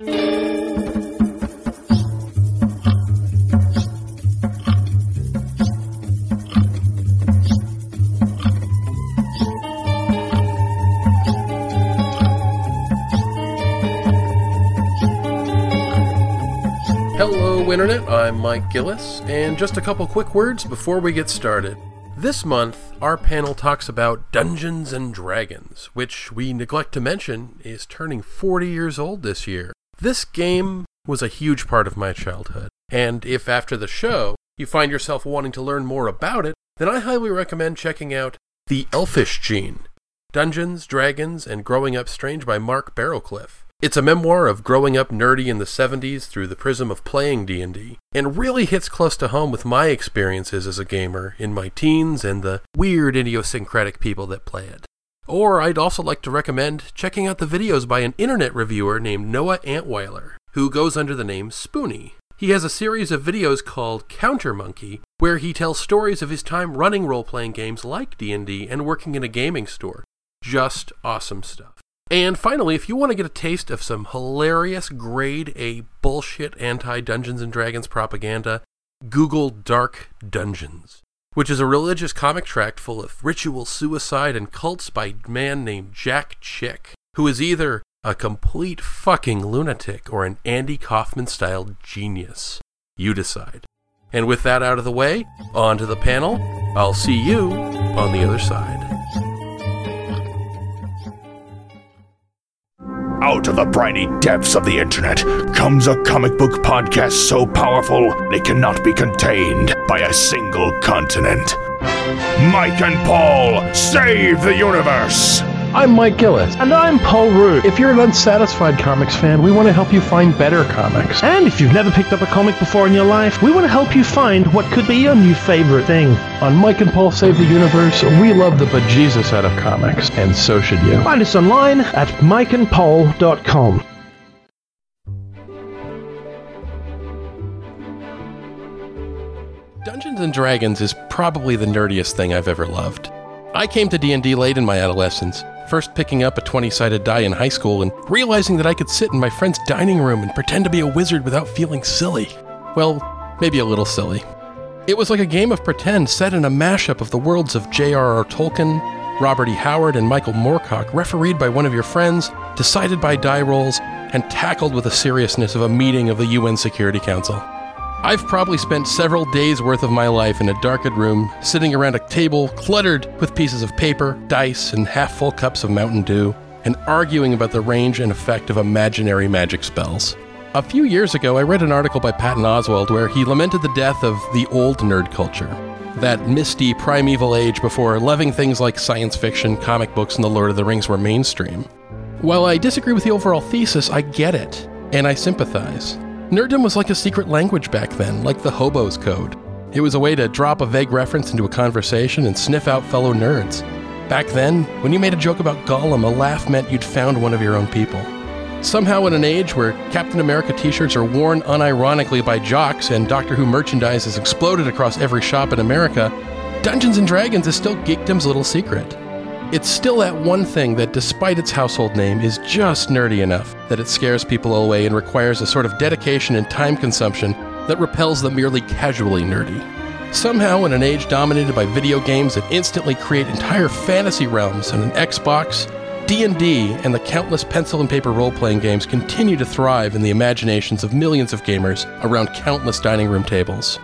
Hello, Internet. I'm Mike Gillis, and just a couple quick words before we get started. This month, our panel talks about Dungeons and Dragons, which we neglect to mention is turning 40 years old this year. This game was a huge part of my childhood, and if after the show you find yourself wanting to learn more about it, then I highly recommend checking out The Elfish Gene Dungeons, Dragons, and Growing Up Strange by Mark Barrowcliffe. It's a memoir of growing up nerdy in the 70s through the prism of playing D&D and really hits close to home with my experiences as a gamer in my teens and the weird idiosyncratic people that play it. Or I'd also like to recommend checking out the videos by an internet reviewer named Noah Antweiler, who goes under the name Spoony. He has a series of videos called Counter Monkey, where he tells stories of his time running role-playing games like D&D and working in a gaming store. Just awesome stuff. And finally, if you want to get a taste of some hilarious grade A bullshit anti Dungeons and Dragons propaganda, Google Dark Dungeons, which is a religious comic tract full of ritual suicide and cults by a man named Jack Chick, who is either a complete fucking lunatic or an Andy Kaufman style genius. You decide. And with that out of the way, on to the panel. I'll see you on the other side. Out of the briny depths of the internet comes a comic book podcast so powerful it cannot be contained by a single continent. Mike and Paul save the universe! I'm Mike Gillis. And I'm Paul Root. If you're an unsatisfied comics fan, we want to help you find better comics. And if you've never picked up a comic before in your life, we want to help you find what could be your new favorite thing. On Mike and Paul Save the Universe, we love the bejesus out of comics, and so should you. Find us online at mikeandpaul.com. Dungeons and Dragons is probably the nerdiest thing I've ever loved. I came to D&D late in my adolescence, first picking up a 20-sided die in high school and realizing that I could sit in my friend's dining room and pretend to be a wizard without feeling silly. Well, maybe a little silly. It was like a game of pretend set in a mashup of the worlds of J.R.R. Tolkien, Robert E. Howard, and Michael Moorcock, refereed by one of your friends, decided by die rolls, and tackled with the seriousness of a meeting of the UN Security Council. I've probably spent several days worth of my life in a darkened room, sitting around a table cluttered with pieces of paper, dice, and half full cups of Mountain Dew, and arguing about the range and effect of imaginary magic spells. A few years ago, I read an article by Patton Oswalt where he lamented the death of the old nerd culture, that misty primeval age before loving things like science fiction, comic books, and The Lord of the Rings were mainstream. While I disagree with the overall thesis, I get it, and I sympathize. Nerddom was like a secret language back then, like the hobo's code. It was a way to drop a vague reference into a conversation and sniff out fellow nerds. Back then, when you made a joke about Gollum, a laugh meant you'd found one of your own people. Somehow, in an age where Captain America t shirts are worn unironically by jocks and Doctor Who merchandise has exploded across every shop in America, Dungeons and Dragons is still geekdom's little secret. It's still that one thing that, despite its household name, is just nerdy enough that it scares people away and requires a sort of dedication and time consumption that repels the merely casually nerdy. Somehow, in an age dominated by video games that instantly create entire fantasy realms and an Xbox, D&D and the countless pencil and paper role-playing games continue to thrive in the imaginations of millions of gamers around countless dining room tables.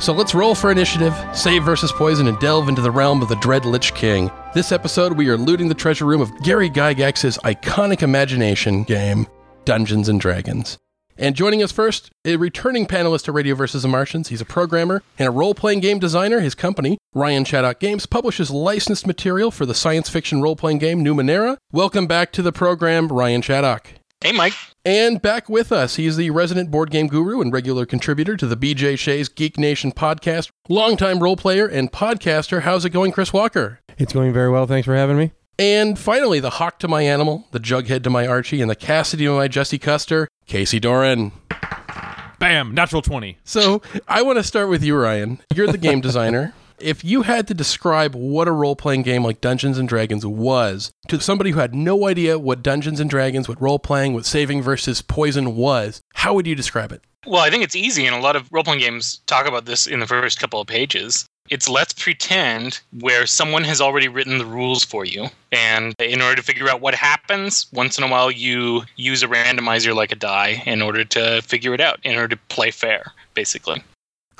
So let's roll for initiative, save versus poison, and delve into the realm of the Dread Lich King. This episode, we are looting the treasure room of Gary Gygax's iconic imagination game, Dungeons and Dragons. And joining us first, a returning panelist to Radio vs. the Martians. He's a programmer and a role playing game designer. His company, Ryan Chaddock Games, publishes licensed material for the science fiction role playing game Numenera. Welcome back to the program, Ryan Chaddock. Hey, Mike. And back with us, he's the resident board game guru and regular contributor to the BJ Shea's Geek Nation podcast, longtime role player and podcaster. How's it going, Chris Walker? It's going very well. Thanks for having me. And finally, the hawk to my animal, the jughead to my Archie, and the Cassidy to my Jesse Custer, Casey Doran. Bam, natural 20. So I want to start with you, Ryan. You're the game designer. If you had to describe what a role playing game like Dungeons and Dragons was to somebody who had no idea what Dungeons and Dragons, what role playing, what saving versus poison was, how would you describe it? Well, I think it's easy, and a lot of role playing games talk about this in the first couple of pages. It's let's pretend where someone has already written the rules for you. And in order to figure out what happens, once in a while you use a randomizer like a die in order to figure it out, in order to play fair, basically.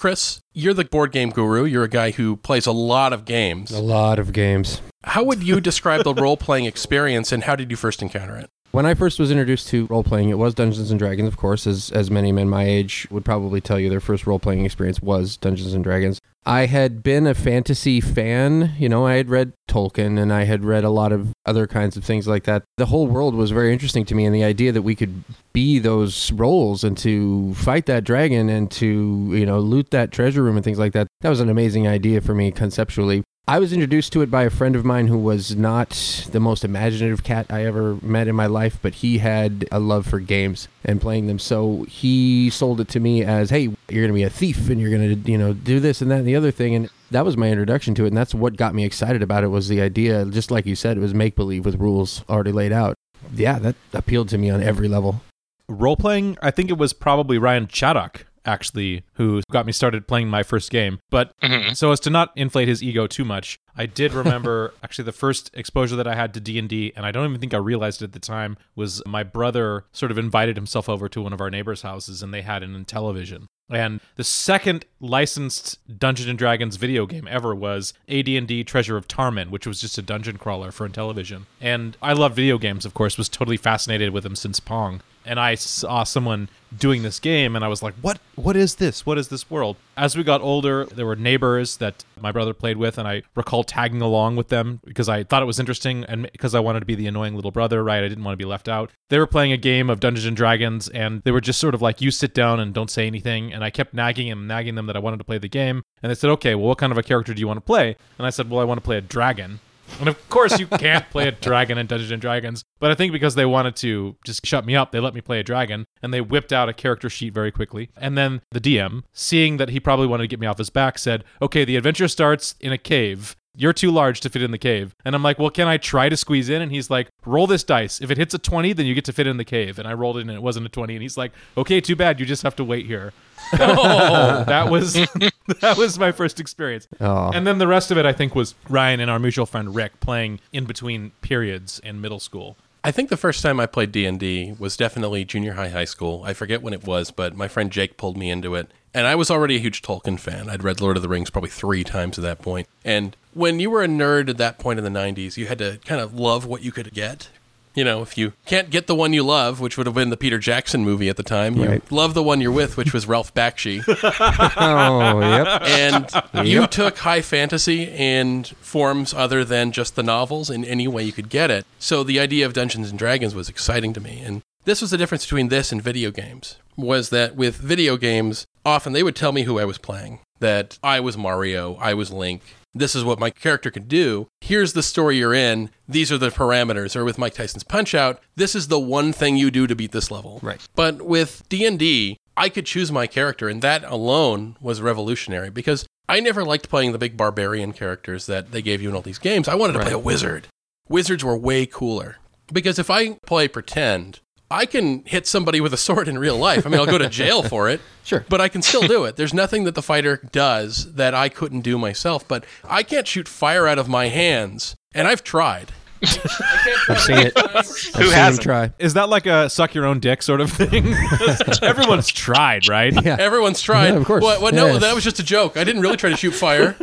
Chris, you're the board game guru. You're a guy who plays a lot of games. A lot of games. How would you describe the role playing experience and how did you first encounter it? When I first was introduced to role playing, it was Dungeons and Dragons, of course, as as many men my age would probably tell you their first role playing experience was Dungeons and Dragons. I had been a fantasy fan, you know, I had read Tolkien and I had read a lot of other kinds of things like that. The whole world was very interesting to me and the idea that we could be those roles and to fight that dragon and to, you know, loot that treasure room and things like that. That was an amazing idea for me conceptually. I was introduced to it by a friend of mine who was not the most imaginative cat I ever met in my life, but he had a love for games and playing them. So he sold it to me as, "Hey, you're going to be a thief and you're going to, you know, do this and that and the other thing." And that was my introduction to it, and that's what got me excited about it was the idea, just like you said, it was make believe with rules already laid out. Yeah, that appealed to me on every level. Role playing, I think it was probably Ryan Chaddock actually who got me started playing my first game. But Mhm. so as to not inflate his ego too much, I did remember actually the first exposure that I had to D&D and I don't even think I realized it at the time was my brother sort of invited himself over to one of our neighbors' houses and they had an television. And the second licensed Dungeons and Dragons video game ever was AD&D Treasure of Tarmin, which was just a dungeon crawler for Intellivision. And I love video games, of course, was totally fascinated with them since Pong. And I saw someone doing this game and I was like, "What what is this? What is this world?" As we got older, there were neighbors that my brother played with and I recall tagging along with them because I thought it was interesting and because I wanted to be the annoying little brother, right? I didn't want to be left out. They were playing a game of Dungeons and Dragons and they were just sort of like, "You sit down and don't say anything." And I kept nagging and nagging them that I wanted to play the game. And they said, "Okay, well what kind of a character do you want to play?" And I said, "Well, I want to play a dragon." And of course, you can't play a dragon in Dungeons and Dragons. But I think because they wanted to just shut me up, they let me play a dragon, and they whipped out a character sheet very quickly. And then the DM, seeing that he probably wanted to get me off his back, said, "Okay, the adventure starts in a cave." You're too large to fit in the cave. And I'm like, well, can I try to squeeze in? And he's like, roll this dice. If it hits a 20, then you get to fit in the cave. And I rolled it and it wasn't a 20. And he's like, okay, too bad. You just have to wait here. oh, that was that was my first experience. Oh. And then the rest of it, I think, was Ryan and our mutual friend Rick playing in between periods in middle school. I think the first time I played D&D was definitely junior high, high school. I forget when it was, but my friend Jake pulled me into it. And I was already a huge Tolkien fan. I'd read Lord of the Rings probably three times at that point. And when you were a nerd at that point in the 90s, you had to kind of love what you could get. You know, if you can't get the one you love, which would have been the Peter Jackson movie at the time, you Right. love the one you're with, which was Ralph Bakshi. Oh, yep. and you took high fantasy in forms other than just the novels in any way you could get it. So the idea of Dungeons and Dragons was exciting to me. And this was the difference between this and video games was that with video games, often they would tell me who I was playing, that I was Mario, I was Link. This is what my character can do. Here's the story you're in. These are the parameters. Or with Mike Tyson's Punch Out, this is the one thing you do to beat this level. Right. But with D&D, I could choose my character and that alone was revolutionary because I never liked playing the big barbarian characters that they gave you in all these games. I wanted to play a wizard. Wizards were way cooler because if I play pretend, I can hit somebody with a sword in real life. I mean, I'll go to jail for it. Sure. But I can still do it. There's nothing that the fighter does that I couldn't do myself. But I can't shoot fire out of my hands. And I've tried. I've seen it. I've seen him hasn't? try. Is that like a suck your own dick sort of thing? Everyone's tried, right? Yeah. Everyone's tried. Yeah, of course. What, what, No, Yes. that was just a joke. I didn't really try to shoot fire.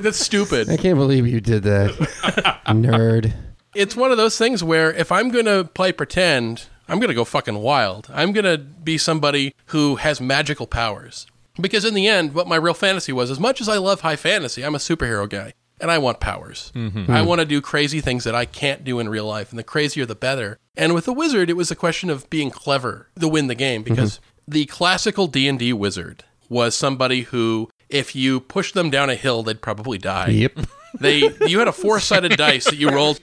That's stupid. I can't believe you did that. Nerd. it's one of those things where if I'm going to play pretend, I'm going to go fucking wild. I'm going to be somebody who has magical powers. Because in the end, what my real fantasy was, as much as I love high fantasy, I'm a superhero guy and I want powers. Mm-hmm. I mm. want to do crazy things that I can't do in real life, and the crazier the better. And with the wizard, it was a question of being clever to win the game because mm-hmm. the classical D&D wizard was somebody who if you pushed them down a hill, they'd probably die. Yep. They you had a four sided dice that you rolled.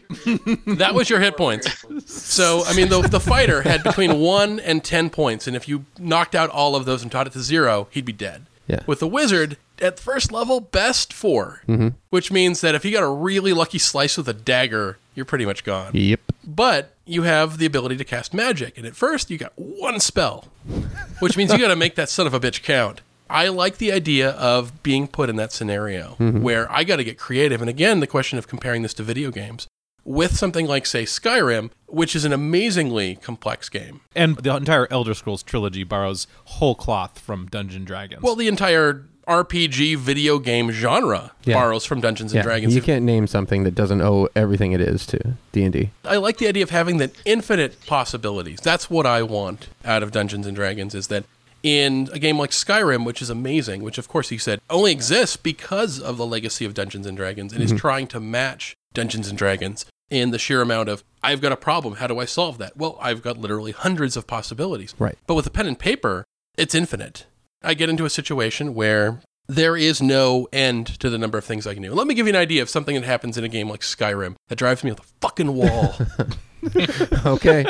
That was your hit points. So I mean, the the fighter had between one and ten points, and if you knocked out all of those and taught it to zero, he'd be dead. Yeah. With the wizard, at first level, best 4 Mm-hmm. which means that if you got a really lucky slice with a dagger, you're pretty much gone. Yep. But you have the ability to cast magic, and at first you got one spell, which means you got to make that son of a bitch count. I like the idea of being put in that scenario mm-hmm. where I got to get creative. And again, the question of comparing this to video games with something like, say, Skyrim, which is an amazingly complex game. And the entire Elder Scrolls trilogy borrows whole cloth from Dungeon Dragons. Well, the entire RPG video game genre Yeah. borrows from Dungeons and Yeah. Dragons. You can't name something that doesn't owe everything it is to D and D. I like the idea of having that infinite possibilities. That's what I want out of Dungeons and Dragons is that in a game like Skyrim, which is amazing, which of course he said only exists because of the legacy of Dungeons and Dragons and is mm-hmm. trying to match Dungeons and Dragons in the sheer amount of I've got a problem, how do I solve that? Well, I've got literally hundreds of possibilities. Right. But with a pen and paper, it's infinite. I get into a situation where there is no end to the number of things I can do. Let me give you an idea of something that happens in a game like Skyrim that drives me up the fucking wall. Okay.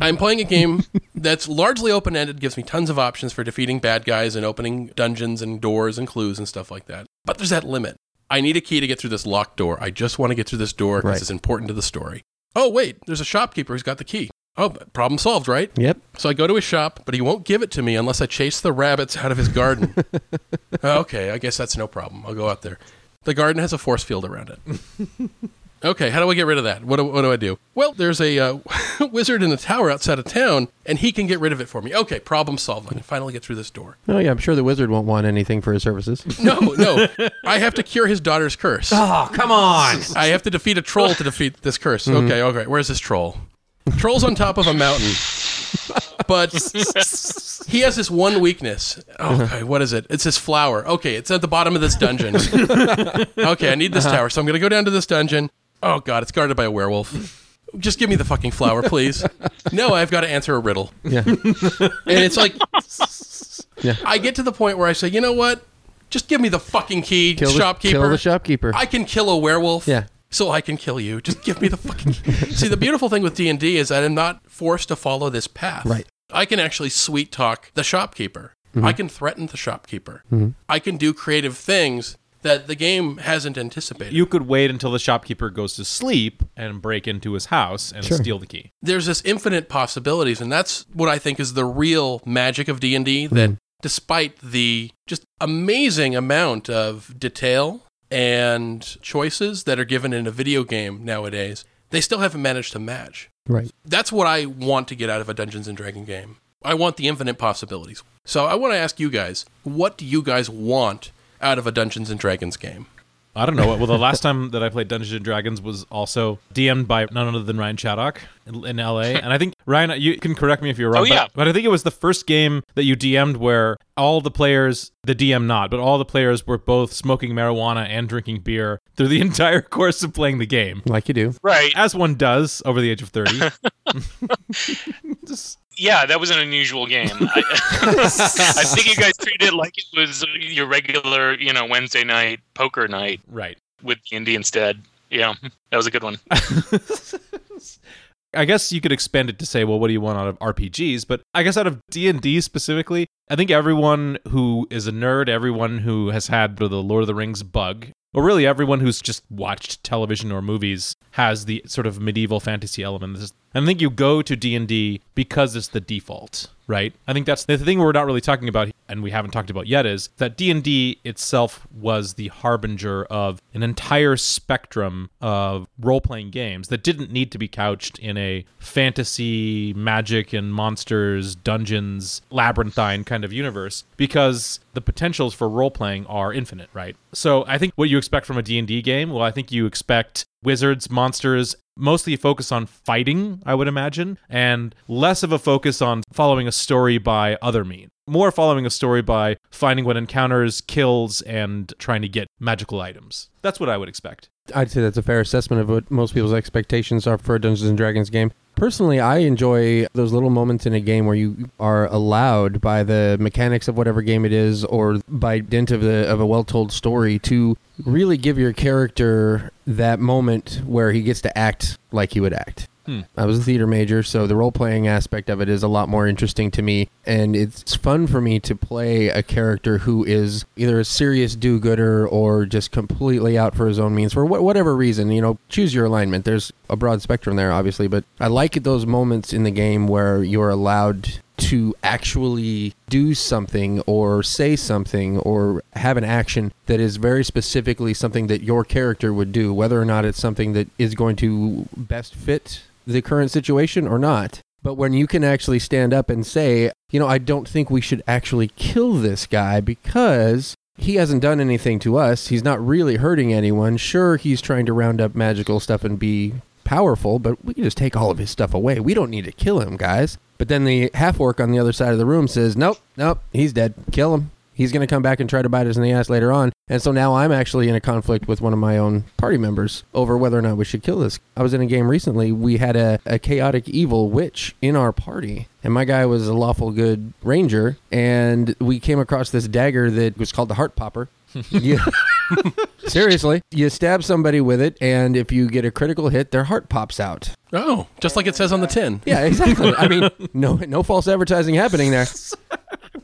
I'm playing a game that's largely open ended, gives me tons of options for defeating bad guys and opening dungeons and doors and clues and stuff like that. But there's that limit. I need a key to get through this locked door. I just want to get through this door because Right. it's important to the story. Oh, wait, there's a shopkeeper who's got the key. Oh, problem solved, right? yep. So I go to his shop, but he won't give it to me unless I chase the rabbits out of his garden. okay, I guess that's no problem. I'll go out there. The garden has a force field around it. okay, how do I get rid of that? What do, what do I do? Well, there's a uh, wizard in a tower outside of town, and he can get rid of it for me. Okay, problem solved. I can finally get through this door. Oh yeah, I'm sure the wizard won't want anything for his services. No, no. I have to cure his daughter's curse. Oh, come on. I have to defeat a troll to defeat this curse. Okay, okay. Where's this troll? Troll's on top of a mountain. But he has this one weakness. Okay, what is it? It's this flower. Okay, it's at the bottom of this dungeon. Okay, I need this tower. So I'm going to go down to this dungeon. Oh, God, it's guarded by a werewolf. Just give me the fucking flower, please. No, I've got to answer a riddle. Yeah. And it's like, Yeah. I get to the point where I say, you know what? Just give me the fucking key, Kill the shopkeeper. Kill the shopkeeper. I can kill a werewolf. Yeah. So I can kill you. Just give me the fucking. See, the beautiful thing with D and D is that I'm not forced to follow this path. Right. I can actually sweet talk the shopkeeper. Mm-hmm. I can threaten the shopkeeper. I can do creative things that the game hasn't anticipated. you could wait until the shopkeeper goes to sleep and break into his house and Sure. steal the key. There's this infinite possibilities, and that's what I think is the real magic of D and D. That hmm. despite the just amazing amount of detail and choices that are given in a video game nowadays, they still haven't managed to match. right. That's what I want to get out of a Dungeons and Dragon game. I want the infinite possibilities. So I want to ask you guys, what do you guys want out of a Dungeons and Dragons game? I don't know. Well, the last time that I played Dungeons and Dragons was also DM'd by none other than Ryan Chaddock in, in LA. And I think Ryan, you can correct me if you're wrong. Oh, yeah. But, but I think it was the first game that you DM'd where all the players, the DM not, but all the players were both smoking marijuana and drinking beer through the entire course of playing the game, Like you do. Right. as one does over the age of thirty. Yeah, that was an unusual game. I, I think you guys treated it like it was your regular, you know, Wednesday night poker night right. with D&D instead. Yeah, that was a good one. I guess you could expand it to say, well, what do you want out of RPGs? But I guess out of D and D specifically, I think everyone who is a nerd, everyone who has had the Lord of the Rings bug, or really everyone who's just watched television or movies, has the sort of medieval fantasy element. I think you go to D and D because it's the default, right? I think that's the thing we're not really talking about, and we haven't talked about yet, is that D and D itself was the harbinger of an entire spectrum of role-playing games that didn't need to be couched in a fantasy, magic and monsters, dungeons, labyrinthine kind of universe, because the potentials for role-playing are infinite, right? So I think what you expect from a D&D game, well, I think you expect wizards, monsters, mostly focus on fighting, I would imagine, and less of a focus on following a story by other means. More following a story by finding what encounters, kills, and trying to get magical items. That's what I would expect. I'd say that's a fair assessment of what most people's expectations are for a Dungeons and Dragons game. Personally, I enjoy those little moments in a game where you are allowed by the mechanics of whatever game it is, or by dint of the of a well-told story, to really give your character that moment where he gets to act like he would act. Hmm. I was a theater major, so the role playing aspect of it is a lot more interesting to me. And it's fun for me to play a character who is either a serious do gooder or just completely out for his own means for wh- whatever reason. You know, choose your alignment. There's a broad spectrum there, obviously, but I like those moments in the game where you're allowed to actually do something or say something or have an action that is very specifically something that your character would do, whether or not it's something that is going to best fit the current situation or not. But when you can actually stand up and say, you know, I don't think we should actually kill this guy because he hasn't done anything to us. He's not really hurting anyone. Sure, he's trying to round up magical stuff and be powerful, but we can just take all of his stuff away. We don't need to kill him, guys. But then the half orc on the other side of the room says, nope, nope, he's dead. Kill him. He's going to come back and try to bite us in the ass later on. And so now I'm actually in a conflict with one of my own party members over whether or not we should kill this. I was in a game recently. We had a, a chaotic evil witch in our party. And my guy was a lawful good ranger. And we came across this dagger that was called the Heart Popper. yeah. Seriously, you stab somebody with it, and if you get a critical hit, their heart pops out. Oh, just like it says on the tin. Yeah, exactly. I mean, no, no false advertising happening there.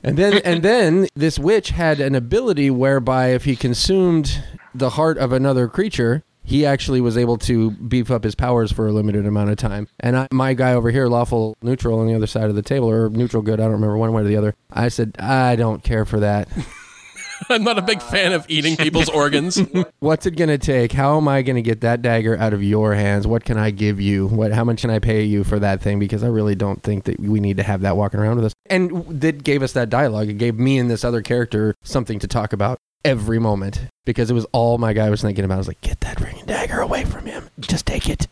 And then, and then this witch had an ability whereby if he consumed the heart of another creature, he actually was able to beef up his powers for a limited amount of time. And I, my guy over here, lawful neutral on the other side of the table, or neutral good, I don't remember one way or the other. I said, I don't care for that. I'm not a big fan of eating uh, people's organs. What's it gonna take? How am I gonna get that dagger out of your hands? What can I give you? What? How much can I pay you for that thing? Because I really don't think that we need to have that walking around with us. And that gave us that dialogue. It gave me and this other character something to talk about every moment because it was all my guy was thinking about. I was like, get that ring and dagger away from him. Just take it.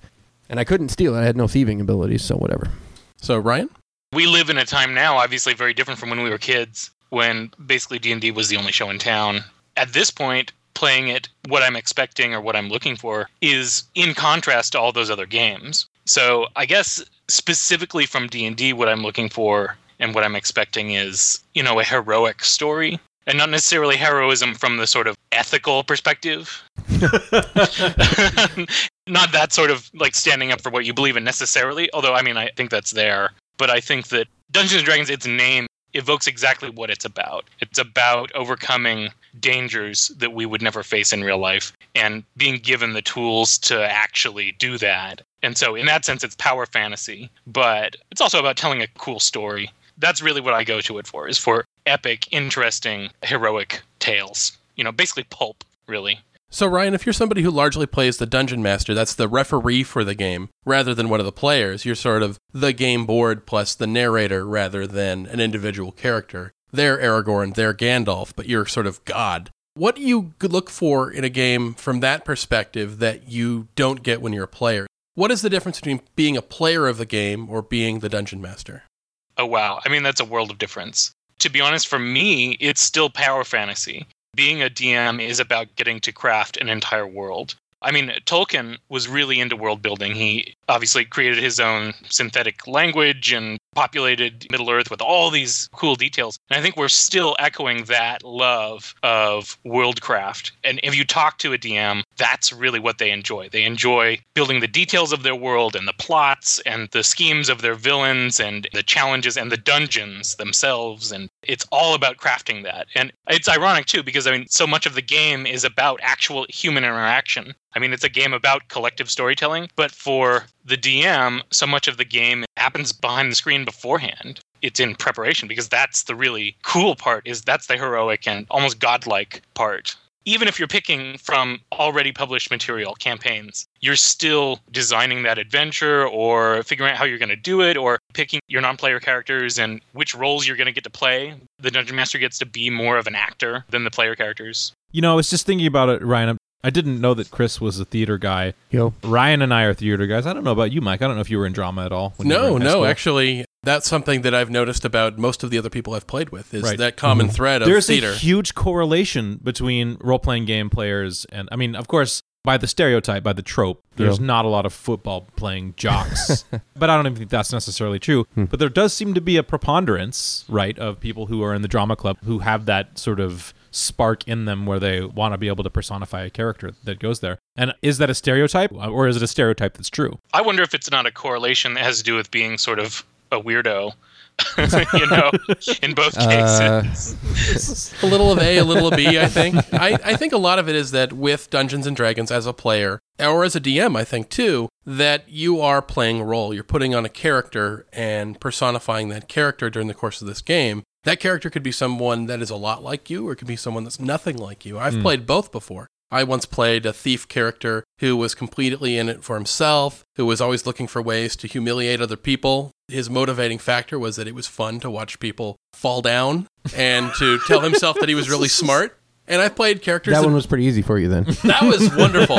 And I couldn't steal it. I had no thieving abilities, so whatever. So, Ryan? We live in a time now, obviously very different from when we were kids, when basically D&D was the only show in town. At this point, playing it, what I'm expecting or what I'm looking for is in contrast to all those other games. So I guess specifically from D&D, what I'm looking for and what I'm expecting is, you know, a heroic story. And not necessarily heroism from the sort of ethical perspective. not that sort of like standing up for what you believe in necessarily, although I mean, I think that's there. But I think that Dungeons and Dragons, its name evokes exactly what it's about. It's about overcoming dangers that we would never face in real life and being given the tools to actually do that. And so, in that sense, it's power fantasy, but it's also about telling a cool story. That's really what I go to it for, is for epic, interesting, heroic tales. You know, basically pulp, really. So, Ryan, if you're somebody who largely plays the dungeon master, that's the referee for the game, rather than one of the players, you're sort of the game board plus the narrator rather than an individual character. They're Aragorn, they're Gandalf, but you're sort of God. What do you look for in a game from that perspective that you don't get when you're a player? What is the difference between being a player of the game or being the dungeon master? Oh, wow. I mean, that's a world of difference. To be honest, for me, it's still power fantasy being a DM is about getting to craft an entire world. I mean, Tolkien was really into world building. He obviously created his own synthetic language and populated Middle Earth with all these cool details. And I think we're still echoing that love of worldcraft. And if you talk to a DM, that's really what they enjoy. They enjoy building the details of their world and the plots and the schemes of their villains and the challenges and the dungeons themselves. And it's all about crafting that. And it's ironic too, because I mean, so much of the game is about actual human interaction. I mean, it's a game about collective storytelling, but for the DM, so much of the game happens behind the screen beforehand. It's in preparation because that's the really cool part is that's the heroic and almost godlike part. Even if you're picking from already published material campaigns, you're still designing that adventure or figuring out how you're going to do it or picking your non-player characters and which roles you're going to get to play. The dungeon master gets to be more of an actor than the player characters. You know, I was just thinking about it, Ryan. I didn't know that Chris was a theater guy. Yo. Ryan and I are theater guys. I don't know about you, Mike. I don't know if you were in drama at all. when No, no, school. actually, that's something that I've noticed about most of the other people I've played with is Right. that common thread of There's theater. a huge correlation between role playing game players and, I mean, of course, by the stereotype, by the trope, there's Yeah. not a lot of football playing jocks. but I don't even think that's necessarily true. Hmm. But there does seem to be a preponderance, right, of people who are in the drama club who have that sort of spark in them where they want to be able to personify a character that goes there. And is that a stereotype or is it a stereotype that's true? I wonder if it's not a correlation that has to do with being sort of a weirdo. you know, in both Uh, cases. a little of A, a little of B, I think. I, I think a lot of it is that with Dungeons and Dragons as a player, or as a DM, I think too, that you are playing a role. You're putting on a character and personifying that character during the course of this game. That character could be someone that is a lot like you, or it could be someone that's nothing like you. I've hmm. played both before. I once played a thief character who was completely in it for himself, who was always looking for ways to humiliate other people. His motivating factor was that it was fun to watch people fall down and to tell himself that he was really smart. And I played characters that that- one was pretty easy for you then. that was wonderful.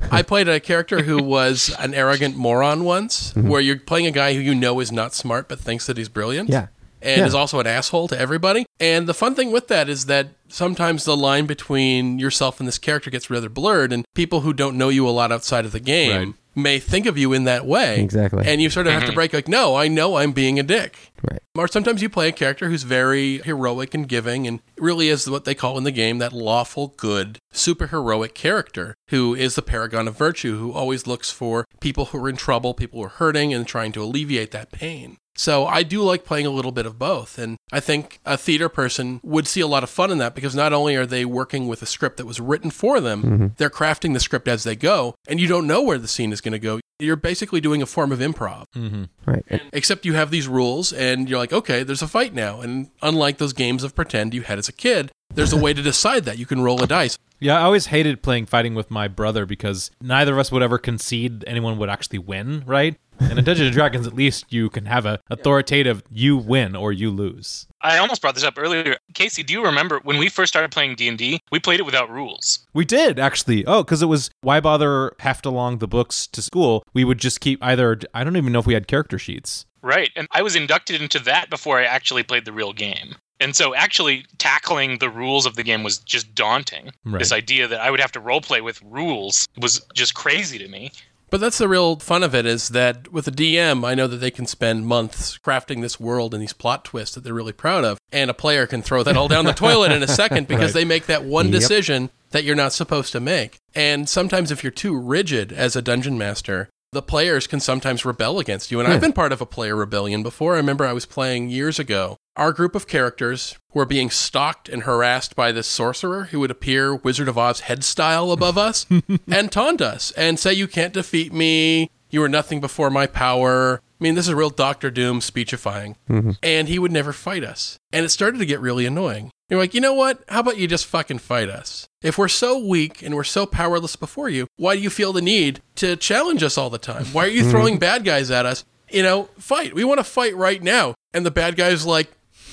I played a character who was an arrogant moron once, mm-hmm. where you're playing a guy who you know is not smart but thinks that he's brilliant. Yeah. And Yeah. is also an asshole to everybody. And the fun thing with that is that sometimes the line between yourself and this character gets rather blurred, and people who don't know you a lot outside of the game Right. may think of you in that way. Exactly. And you sort of have to mm-hmm. break, like, no, I know I'm being a dick. Right. Or sometimes you play a character who's very heroic and giving and really is what they call in the game that lawful, good, super heroic character who is the paragon of virtue, who always looks for people who are in trouble, people who are hurting, and trying to alleviate that pain. So I do like playing a little bit of both. And I think a theater person would see a lot of fun in that because not only are they working with a script that was written for them, mm-hmm. they're crafting the script as they go, and you don't know where the scene is going to go. You're basically doing a form of improv mm-hmm. Right. except you have these rules and you're like okay there's a fight now and unlike those games of pretend you had as a kid there's a way to decide that you can roll a dice Yeah, I always hated playing fighting with my brother because neither of us would ever concede anyone would actually win, right? And in Dungeons and Dragons, at least you can have a authoritative you win or you lose. I almost brought this up earlier. Casey, do you remember when we first started playing D&D, we played it without rules. We did actually. Oh, because it was why bother heft along the books to school? We would just keep either. I don't even know if we had character sheets. Right. And I was inducted into that before I actually played the real game. And so actually tackling the rules of the game was just daunting. Right. This idea that I would have to role play with rules was just crazy to me. But that's the real fun of it is that with a dm i know that they can spend months crafting this world and these plot twists that they're really proud of and a player can throw that all down the toilet in a second because they make that one Yep. decision that you're not supposed to make and sometimes if you're too rigid as a dungeon master the players can sometimes rebel against you. And I've been part of a player rebellion before. I remember I was playing years ago. Our group of characters were being stalked and harassed by this sorcerer who would appear Wizard of Oz head style above us and taunt us and say, You can't defeat me. You are nothing before my power. I mean, this is real Doctor Doom speechifying. Mm-hmm. And he would never fight us. And it started to get really annoying. You're like, you know what? How about you just fucking fight us? If we're so weak and we're so powerless before you, why do you feel the need to challenge us all the time? Why are you mm-hmm. throwing bad guys at us? You know, fight. We want to fight right now. And the bad guy's like,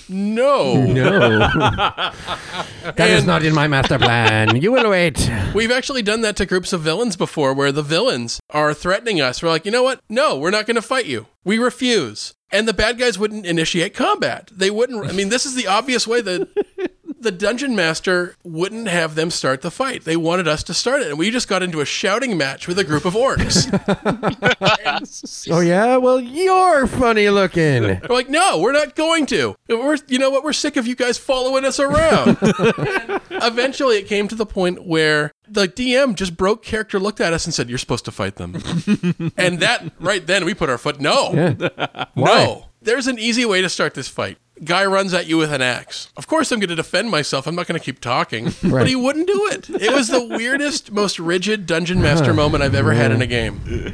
no. No. that is And- not in my master plan. You will wait. We've actually done that to groups of villains before where the villains are threatening us. We're like, you know what? No, we're not going to fight you. We refuse. And the bad guys wouldn't initiate combat. They wouldn't. I mean, this is the obvious way that the dungeon master wouldn't have them start the fight. They wanted us to start it. And we just got into a shouting match with a group of orcs. Oh yeah. Well, you're funny looking. We're like, no, we're not going to. We're, you know what? We're sick of you guys following us around. Eventually, it came to the point where the DM just broke character, looked at us, and said, "You're supposed to fight them." and that right then, we put our foot. No, no. There's an easy way to start this fight. Guy runs at you with an axe. Of course, I'm going to defend myself. I'm not going to keep talking. But he wouldn't do it. It was the weirdest, most rigid dungeon master moment I've ever had in a game.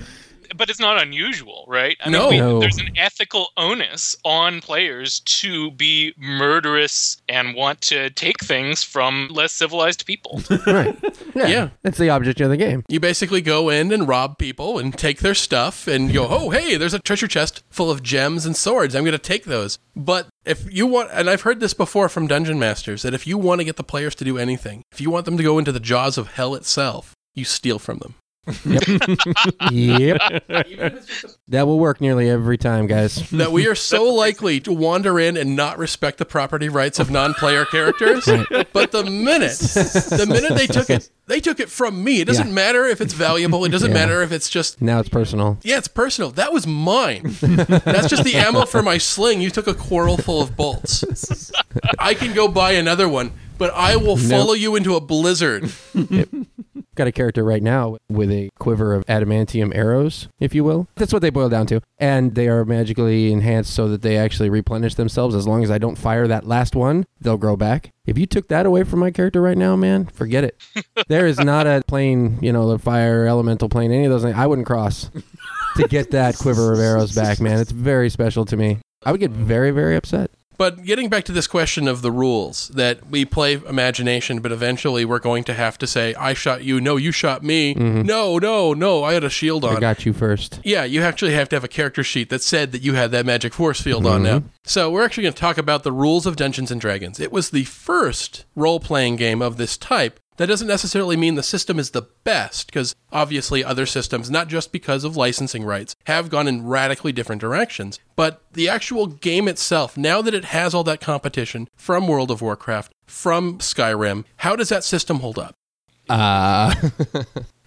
But it's not unusual, right? I No. mean, we, No. there's an ethical onus on players to be murderous and want to take things from less civilized people. right. Yeah. Yeah. It's the object of the game. You basically go in and rob people and take their stuff and go, oh, hey, there's a treasure chest full of gems and swords. I'm going to take those. But if you want, and I've heard this before from dungeon masters, that if you want to get the players to do anything, if you want them to go into the jaws of hell itself, you steal from them. Yep. yep. that will work nearly every time, guys. That we are so likely to wander in and not respect the property rights of non-player characters. But the minute, the minute they took it, they took it from me. It doesn't Yeah. matter if it's valuable. It doesn't Yeah. matter if it's just Now it's personal. Yeah, it's personal. That was mine. That's just the ammo for my sling. You took a quarrel full of bolts. I can go buy another one. but I will follow you into a blizzard. Got a character right now with a quiver of adamantium arrows, if you will. That's what they boil down to. And they are magically enhanced so that they actually replenish themselves. As long as I don't fire that last one, they'll grow back. If you took that away from my character right now, man, forget it. there is not a plane, you know, the fire, elemental plane, any of those things. I wouldn't cross to get that quiver of arrows back, man. It's very special to me. I would get very, very upset. But getting back to this question of the rules, that we play imagination, but eventually we're going to have to say, I shot you. No, you shot me. Mm-hmm. No, no, no, I had a shield on. I got you first. Yeah, you actually have to have a character sheet that said that you had that magic force field on mm-hmm. now. So we're actually going to talk about the rules of Dungeons and Dragons. It was the first role playing game of this type. That doesn't necessarily mean the system is the best, because obviously other systems, not just because of licensing rights, have gone in radically different directions. But the actual game itself, now that it has all that competition from World of Warcraft, from Skyrim, how does that system hold up? Uh,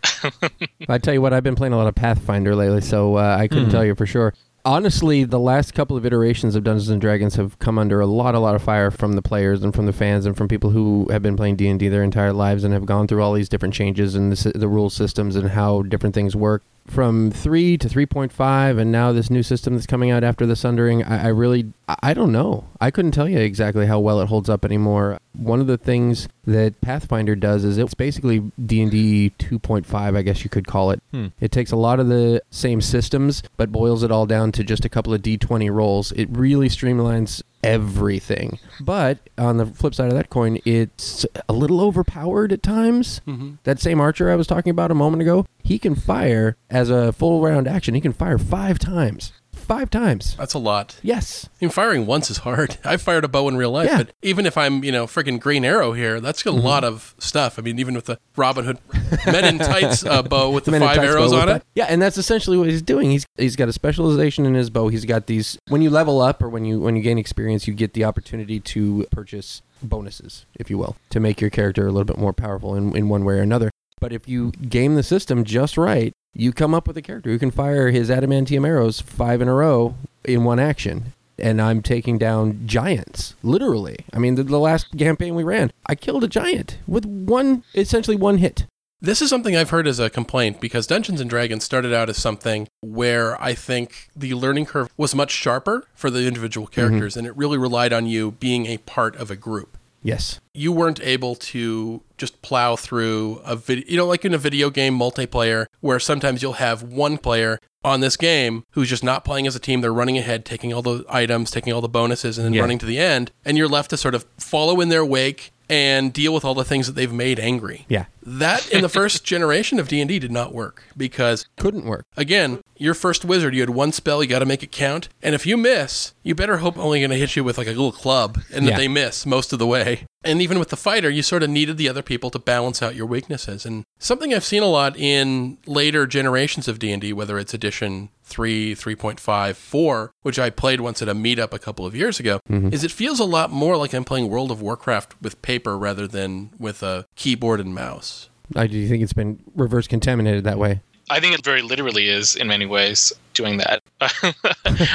I tell you what, I've been playing a lot of Pathfinder lately, so uh, I couldn't tell you for sure. Honestly, the last couple of iterations of Dungeons and Dragons have come under a lot, a lot of fire from the players and from the fans and from people who have been playing D and D their entire lives and have gone through all these different changes and the, the rule systems and how different things work. From three to three point five, and now this new system that's coming out after the Sundering. I, I really, I, I don't know. I couldn't tell you exactly how well it holds up anymore. One of the things that Pathfinder does is it's basically D and D 2.5, I guess you could call it. Hmm. It takes a lot of the same systems, but boils it all down to just a couple of D20 rolls. It really streamlines everything. But on the flip side of that coin, it's a little overpowered at times. Mm-hmm. That same archer I was talking about a moment ago, he can fire as a full round action. He can fire five times. Five times. That's a lot. Yes. I mean, firing once is hard. I've fired a bow in real life, Yeah. but even if I'm, you know, freaking Green Arrow here, that's a lot of stuff. I mean, even with the Robin Hood Men in Tights uh, bow with the in five arrows on it. that- Yeah, and that's essentially what he's doing. He's he's got a specialization in his bow. He's got these when you level up or when you when you gain experience, you get the opportunity to purchase bonuses, if you will, to make your character a little bit more powerful in, in one way or another. But if you game the system just right, you come up with a character who can fire his adamantium arrows five in a row in one action. And I'm taking down giants, literally. I mean, the, the last campaign we ran, I killed a giant with one, essentially one hit. This is something I've heard as a complaint because Dungeons and Dragons started out as something where I think the learning curve was much sharper for the individual characters, mm-hmm. and it really relied on you being a part of a group. Yes. you weren't able to just plow through a video, you know, like in a video game multiplayer, where sometimes you'll have one player on this game who's just not playing as a team. They're running ahead, taking all the items, taking all the bonuses, and then Yeah. running to the end. And you're left to sort of follow in their wake and deal with all the things that they've made angry. Yeah. That in the first generation of D&D did not work because Couldn't work. again, your first wizard, you had one spell, you got to make it count. And if you miss, you better hope only going to hit you with like a little club and that they miss most of the way. And even with the fighter, you sort of needed the other people to balance out your weaknesses. And something I've seen a lot in later generations of D&D, whether it's edition 3, 3.5, 4, which I played once at a meetup a couple of years ago, mm-hmm. is it feels a lot more like I'm playing World of Warcraft with paper rather than with a keyboard and mouse. I do you think it's been reverse contaminated that way. I think it very literally is in many ways doing that.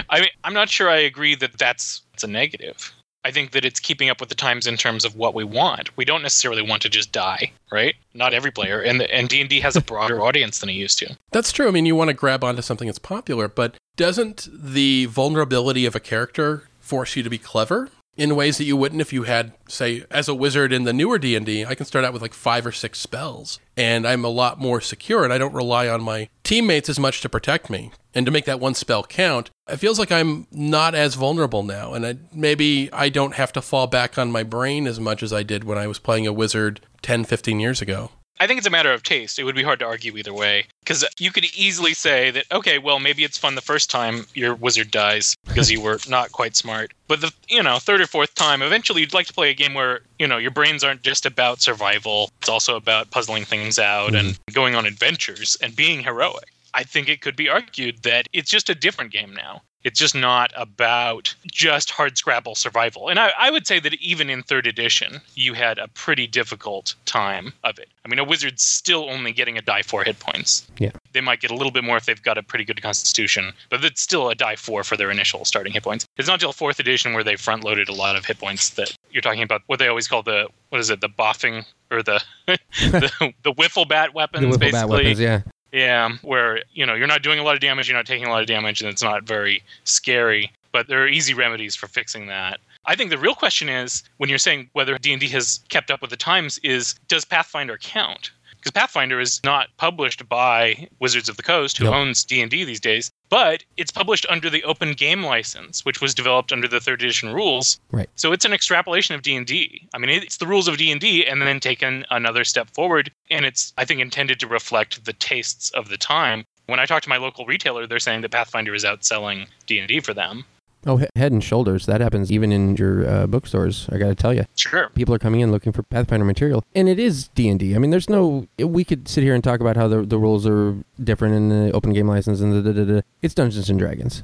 I mean, I'm not sure I agree that that's, that's a negative. I think that it's keeping up with the times in terms of what we want. We don't necessarily want to just die, right? Not every player, and the, and D and D has a broader audience than it used to. That's true. I mean, you want to grab onto something that's popular, but doesn't the vulnerability of a character force you to be clever in ways that you wouldn't if you had, say, as a wizard in the newer D and D? I can start out with like five or six spells, and I'm a lot more secure, and I don't rely on my teammates as much to protect me and to make that one spell count. It feels like I'm not as vulnerable now, and I, maybe I don't have to fall back on my brain as much as I did when I was playing a wizard 10, 15 years ago. I think it's a matter of taste. It would be hard to argue either way because you could easily say that okay, well maybe it's fun the first time your wizard dies because you were not quite smart, but the you know third or fourth time, eventually you'd like to play a game where you know your brains aren't just about survival; it's also about puzzling things out mm-hmm. and going on adventures and being heroic. I think it could be argued that it's just a different game now. It's just not about just hard scrabble survival. And I, I would say that even in third edition, you had a pretty difficult time of it. I mean, a wizard's still only getting a die four hit points. Yeah. They might get a little bit more if they've got a pretty good constitution, but it's still a die four for their initial starting hit points. It's not until fourth edition where they front loaded a lot of hit points that you're talking about what they always call the what is it the boffing or the the, the wiffle bat weapons The wiffle basically bat weapons, yeah. Yeah where you know you're not doing a lot of damage you're not taking a lot of damage and it's not very scary but there are easy remedies for fixing that. I think the real question is when you're saying whether d&d has kept up with the times is does pathfinder count because pathfinder is not published by wizards of the coast who Yep. owns d&d these days but it's published under the open game license which was developed under the third edition rules Right. so it's an extrapolation of D&D. I mean, it's the rules of D&D and then taken another step forward and it's I think intended to reflect the tastes of the time. When I talk to my local retailer, they're saying that Pathfinder is outselling D&D for them. Oh, head and shoulders. That happens even in your uh, bookstores. I got to tell you, Sure. people are coming in looking for Pathfinder material, and it is D and I mean, there's no. We could sit here and talk about how the the rules are different in the open game license and da, da, da, da. it's Dungeons and Dragons.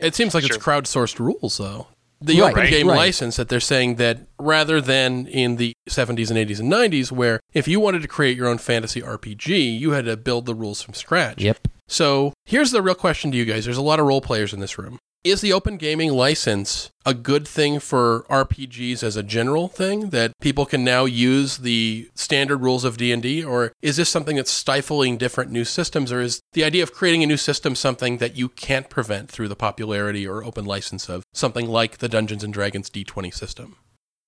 It seems like Sure. it's crowdsourced rules, though. The Right, open right, game right. license that they're saying that rather than in the 70s and 80s and 90s, where if you wanted to create your own fantasy RPG, you had to build the rules from scratch. Yep. So here's the real question to you guys. There's a lot of role players in this room. Is the open gaming license a good thing for RPGs as a general thing that people can now use the standard rules of D&D or is this something that's stifling different new systems or is the idea of creating a new system something that you can't prevent through the popularity or open license of something like the Dungeons and Dragons D20 system?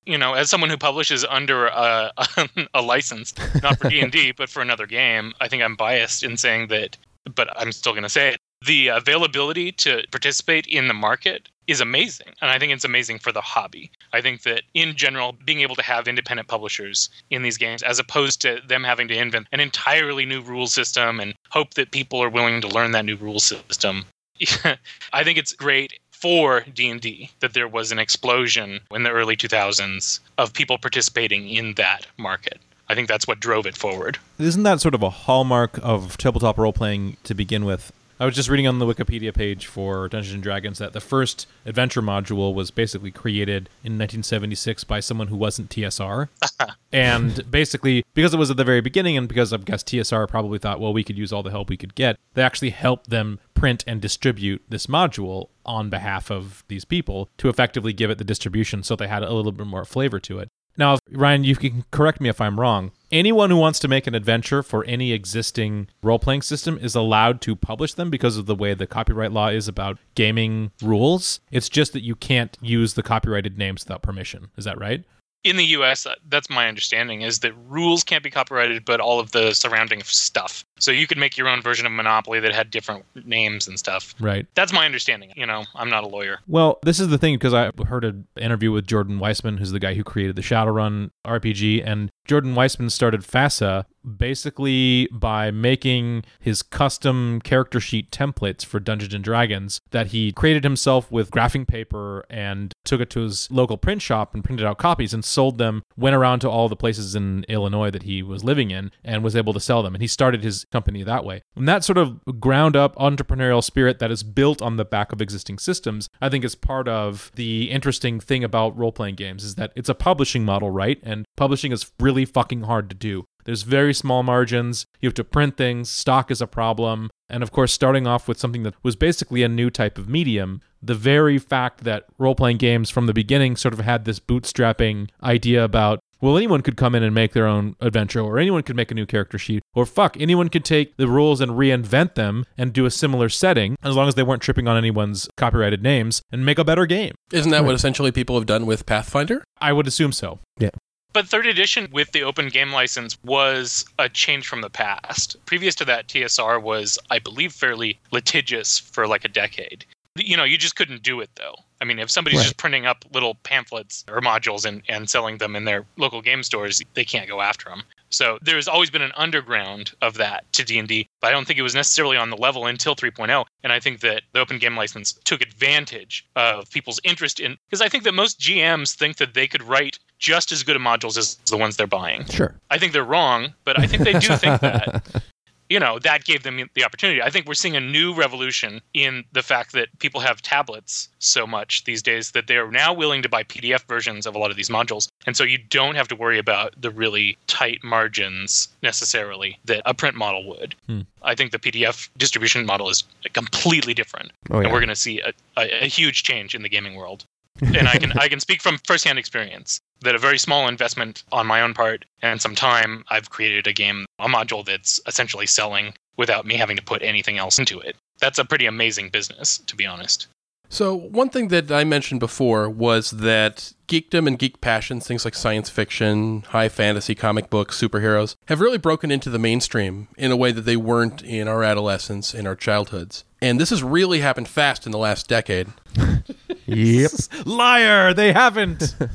You know, as someone who publishes under a, a license, not for D&D, but for another game, I think I'm biased in saying that, but I'm still going to say it. The availability to participate in the market is amazing. And I think it's amazing for the hobby. I think that in general, being able to have independent publishers in these games, as opposed to them having to invent an entirely new rule system and hope that people are willing to learn that new rule system, I think it's great for D&D that there was an explosion in the early 2000s of people participating in that market. I think that's what drove it forward. Isn't that sort of a hallmark of tabletop role playing to begin with? I was just reading on the Wikipedia page for Dungeons and Dragons that the first adventure module was basically created in 1976 by someone who wasn't TSR. and basically, because it was at the very beginning, and because I guess TSR probably thought, well, we could use all the help we could get, they actually helped them print and distribute this module on behalf of these people to effectively give it the distribution so they had a little bit more flavor to it. Now, Ryan, you can correct me if I'm wrong. Anyone who wants to make an adventure for any existing role playing system is allowed to publish them because of the way the copyright law is about gaming rules. It's just that you can't use the copyrighted names without permission. Is that right? In the US, uh, that's my understanding is that rules can't be copyrighted, but all of the surrounding stuff. So you could make your own version of Monopoly that had different names and stuff. Right. That's my understanding. You know, I'm not a lawyer. Well, this is the thing because I heard an interview with Jordan Weisman, who's the guy who created the Shadowrun RPG, and Jordan Weisman started FASA basically by making his custom character sheet templates for Dungeons and Dragons that he created himself with graphing paper and took it to his local print shop and printed out copies and sold them. Went around to all the places in Illinois that he was living in and was able to sell them. And he started his company that way. And that sort of ground up entrepreneurial spirit that is built on the back of existing systems, I think is part of the interesting thing about role playing games is that it's a publishing model, right? And publishing is really fucking hard to do. There's very small margins. You have to print things. Stock is a problem. And of course, starting off with something that was basically a new type of medium, the very fact that role playing games from the beginning sort of had this bootstrapping idea about, well, anyone could come in and make their own adventure, or anyone could make a new character sheet, or fuck, anyone could take the rules and reinvent them and do a similar setting, as long as they weren't tripping on anyone's copyrighted names, and make a better game. Isn't that what essentially people have done with Pathfinder? I would assume so. Yeah. But third edition with the open game license was a change from the past. Previous to that, TSR was, I believe, fairly litigious for like a decade. You know, you just couldn't do it though. I mean, if somebody's Right. just printing up little pamphlets or modules and, and selling them in their local game stores, they can't go after them. So there's always been an underground of that to D&D, but I don't think it was necessarily on the level until 3.0. And I think that the open game license took advantage of people's interest in because I think that most GMs think that they could write just as good of modules as the ones they're buying. Sure. I think they're wrong, but I think they do think that. You know, that gave them the opportunity. I think we're seeing a new revolution in the fact that people have tablets so much these days that they are now willing to buy PDF versions of a lot of these modules. And so you don't have to worry about the really tight margins necessarily that a print model would. Hmm. I think the PDF distribution model is completely different. Oh, yeah. And we're going to see a, a, a huge change in the gaming world. And I can I can speak from firsthand experience that a very small investment on my own part and some time, I've created a game, a module that's essentially selling without me having to put anything else into it. That's a pretty amazing business, to be honest. So, one thing that I mentioned before was that geekdom and geek passions, things like science fiction, high fantasy, comic books, superheroes, have really broken into the mainstream in a way that they weren't in our adolescence, in our childhoods. And this has really happened fast in the last decade. Yep. Liar! They haven't.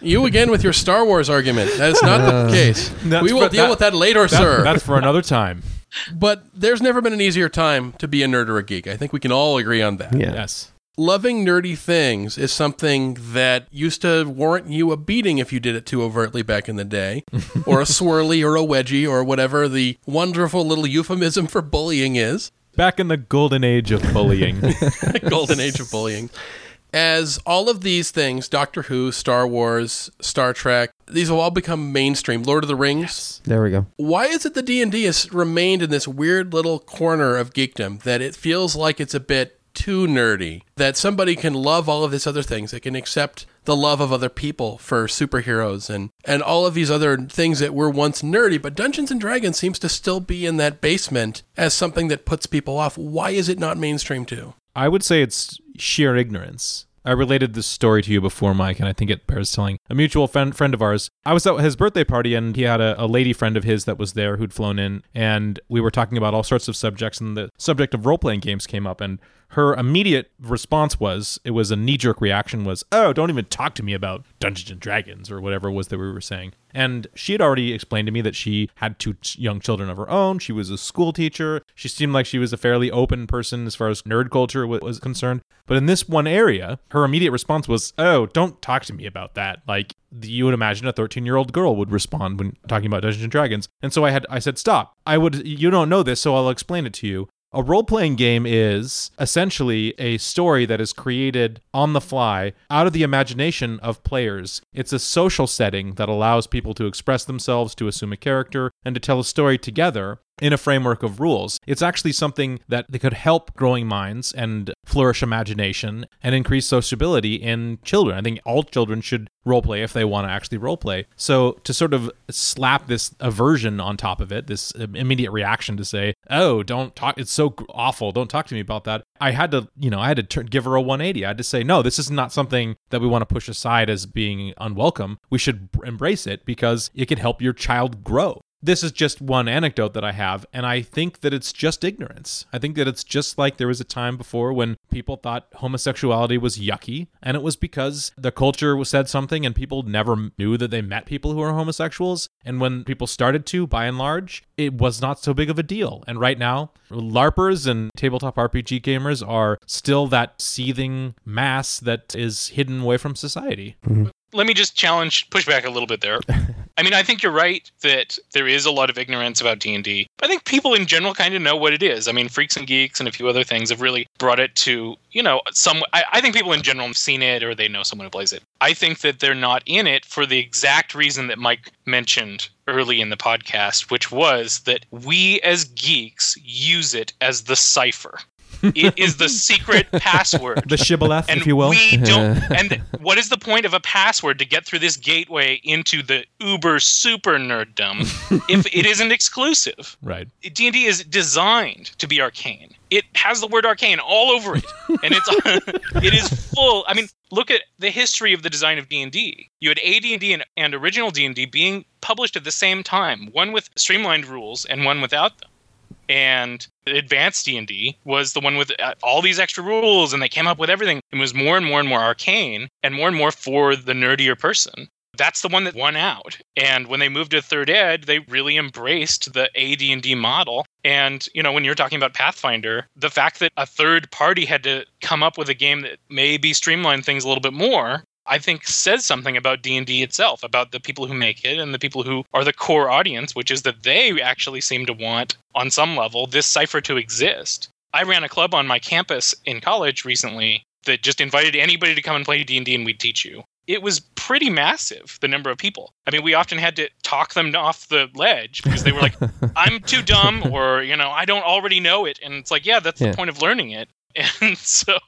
You again with your Star Wars argument. That is not the uh, case. That's We will for- deal that- with that later, That- sir. That's for another time. But there's never been an easier time to be a nerd or a geek. I think we can all agree on that. Yeah. Yes. Loving nerdy things is something that used to warrant you a beating if you did it too overtly back in the day, or a swirly or a wedgie or whatever the wonderful little euphemism for bullying is. Back in the golden age of bullying. golden age of bullying. As all of these things, Doctor Who, Star Wars, Star Trek, these will all become mainstream. Lord of the Rings. There we go. Why is it the D&D has remained in this weird little corner of geekdom that it feels like it's a bit too nerdy? That somebody can love all of these other things. They can accept the love of other people for superheroes and, and all of these other things that were once nerdy, but Dungeons and Dragons seems to still be in that basement as something that puts people off. Why is it not mainstream too? I would say it's sheer ignorance. I related this story to you before, Mike, and I think it bears telling. A mutual friend, friend of ours, I was at his birthday party, and he had a, a lady friend of his that was there who'd flown in, and we were talking about all sorts of subjects, and the subject of role playing games came up, and her immediate response was, it was a knee jerk reaction, was, "Oh, don't even talk to me about Dungeons and Dragons or whatever it was that we were saying." And she had already explained to me that she had two young children of her own. She was a school teacher. She seemed like she was a fairly open person as far as nerd culture was concerned. But in this one area, her immediate response was, "Oh, don't talk to me about that." Like you would imagine a 13-year-old girl would respond when talking about Dungeons and Dragons. And so I had I said, "Stop. I would you don't know this, so I'll explain it to you." A role playing game is essentially a story that is created on the fly out of the imagination of players. It's a social setting that allows people to express themselves, to assume a character, and to tell a story together in a framework of rules. It's actually something that could help growing minds and flourish imagination and increase sociability in children. I think all children should roleplay if they want to actually roleplay. So to sort of slap this aversion on top of it, this immediate reaction to say, "Oh, don't talk. It's so awful. Don't talk to me about that." I had to, you know, I had to turn, give her a 180. I had to say, "No, this is not something that we want to push aside as being unwelcome. We should embrace it because it can help your child grow." This is just one anecdote that I have, and I think that it's just ignorance. I think that it's just like there was a time before when people thought homosexuality was yucky, and it was because the culture said something and people never knew that they met people who were homosexuals. And when people started to, by and large, it was not so big of a deal. And right now, LARPers and tabletop RPG gamers are still that seething mass that is hidden away from society. Mm-hmm. Let me just challenge, push back a little bit there. I mean, I think you're right that there is a lot of ignorance about D&D. I think people in general kind of know what it is. I mean, Freaks and Geeks and a few other things have really brought it to, you know, some I, I think people in general have seen it or they know someone who plays it. I think that they're not in it for the exact reason that Mike mentioned early in the podcast, which was that we as geeks use it as the cipher. It is the secret password The shibboleth, and if you will. we don't. and what is the point of a password to get through this gateway into the uber super nerddom if it isn't exclusive? right. D and D is designed to be arcane. It has the word arcane all over it, and it's it is full. I mean, look at the history of the design of D and D. You had AD and D and original D and D being published at the same time, one with streamlined rules and one without them and advanced d&d was the one with uh, all these extra rules and they came up with everything. It was more and more and more arcane and more and more for the nerdier person. That's the one that won out. And when they moved to third ed they really embraced the ad&d model. And you know when you're talking about pathfinder the fact that a third party had to come up with a game that maybe streamlined things a little bit more I think says something about D&D itself, about the people who make it and the people who are the core audience, which is that they actually seem to want on some level this cipher to exist. I ran a club on my campus in college recently that just invited anybody to come and play D&D and we'd teach you. It was pretty massive the number of people. I mean, we often had to talk them off the ledge because they were like, "I'm too dumb," or you know, "I don't already know it." And it's like, yeah, that's Yeah. the point of learning it. And so,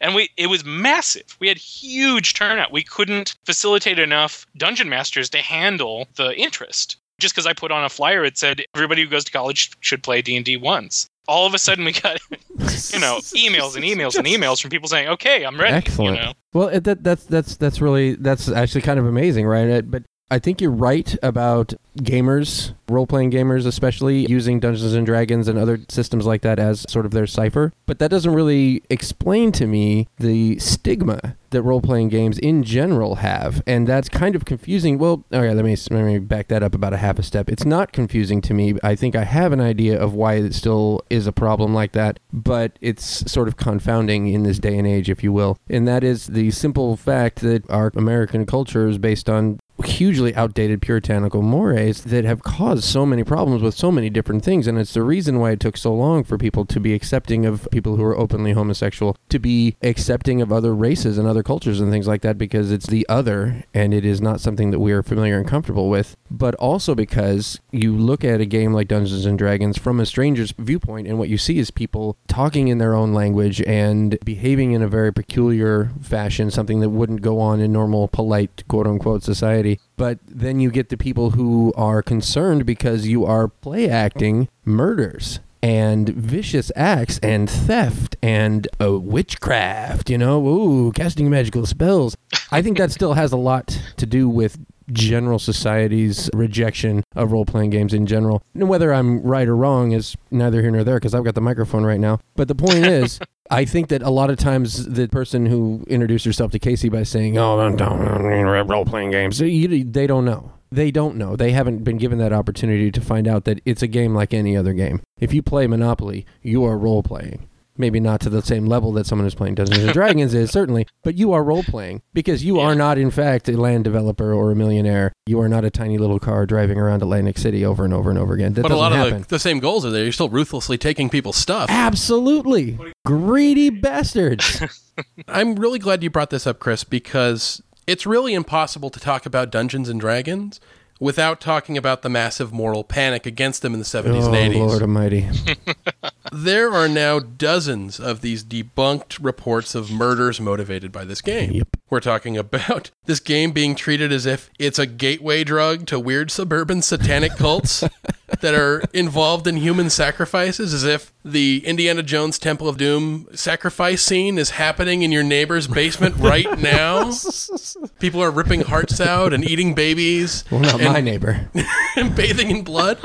and we, it was massive. We had huge turnout. We couldn't facilitate enough dungeon masters to handle the interest. Just because I put on a flyer, it said everybody who goes to college should play D and D once. All of a sudden, we got, you know, emails and emails and emails from people saying, "Okay, I'm ready." Excellent. You know? Well, that, that's that's that's really that's actually kind of amazing, right? But I think you're right about gamers, role playing gamers, especially using Dungeons and Dragons and other systems like that as sort of their cipher. But that doesn't really explain to me the stigma that role playing games in general have. And that's kind of confusing. Well, oh okay, let me, let me back that up about a half a step. It's not confusing to me. I think I have an idea of why it still is a problem like that, but it's sort of confounding in this day and age, if you will. And that is the simple fact that our American culture is based on hugely outdated puritanical mores that have caused so many problems with so many different things and it's the reason why it took so long for people to be accepting of people who are openly homosexual to be accepting of other races and other cultures and things like that because it's the other and it is not something that we are familiar and comfortable with. But also because you look at a game like Dungeons and Dragons from a stranger's viewpoint and what you see is people talking in their own language and behaving in a very peculiar fashion something that wouldn't go on in normal polite quote unquote society but then you get the people who are concerned because you are play acting murders and vicious acts and theft and uh, witchcraft, you know, ooh, casting magical spells. I think that still has a lot to do with general society's rejection of role playing games in general. And whether I'm right or wrong is neither here nor there because I've got the microphone right now. But the point is, I think that a lot of times the person who introduced herself to Casey by saying, "Oh, don't, don't role playing games," they don't know. They don't know. They haven't been given that opportunity to find out that it's a game like any other game. If you play Monopoly, you are role playing. Maybe not to the same level that someone who's playing Dungeons and Dragons is, certainly, but you are role playing because you are not, in fact, a land developer or a millionaire. You are not a tiny little car driving around Atlantic City over and over and over again. That but a lot happen. of the, the same goals are there. You're still ruthlessly taking people's stuff. Absolutely. Greedy bastards. I'm really glad you brought this up, Chris, because it's really impossible to talk about Dungeons and Dragons without talking about the massive moral panic against them in the 70s oh, and 80s. Lord Almighty. There are now dozens of these debunked reports of murders motivated by this game. Yep. We're talking about this game being treated as if it's a gateway drug to weird suburban satanic cults that are involved in human sacrifices, as if the Indiana Jones Temple of Doom sacrifice scene is happening in your neighbor's basement right now. People are ripping hearts out and eating babies Well, not and- my neighbor. and bathing in blood.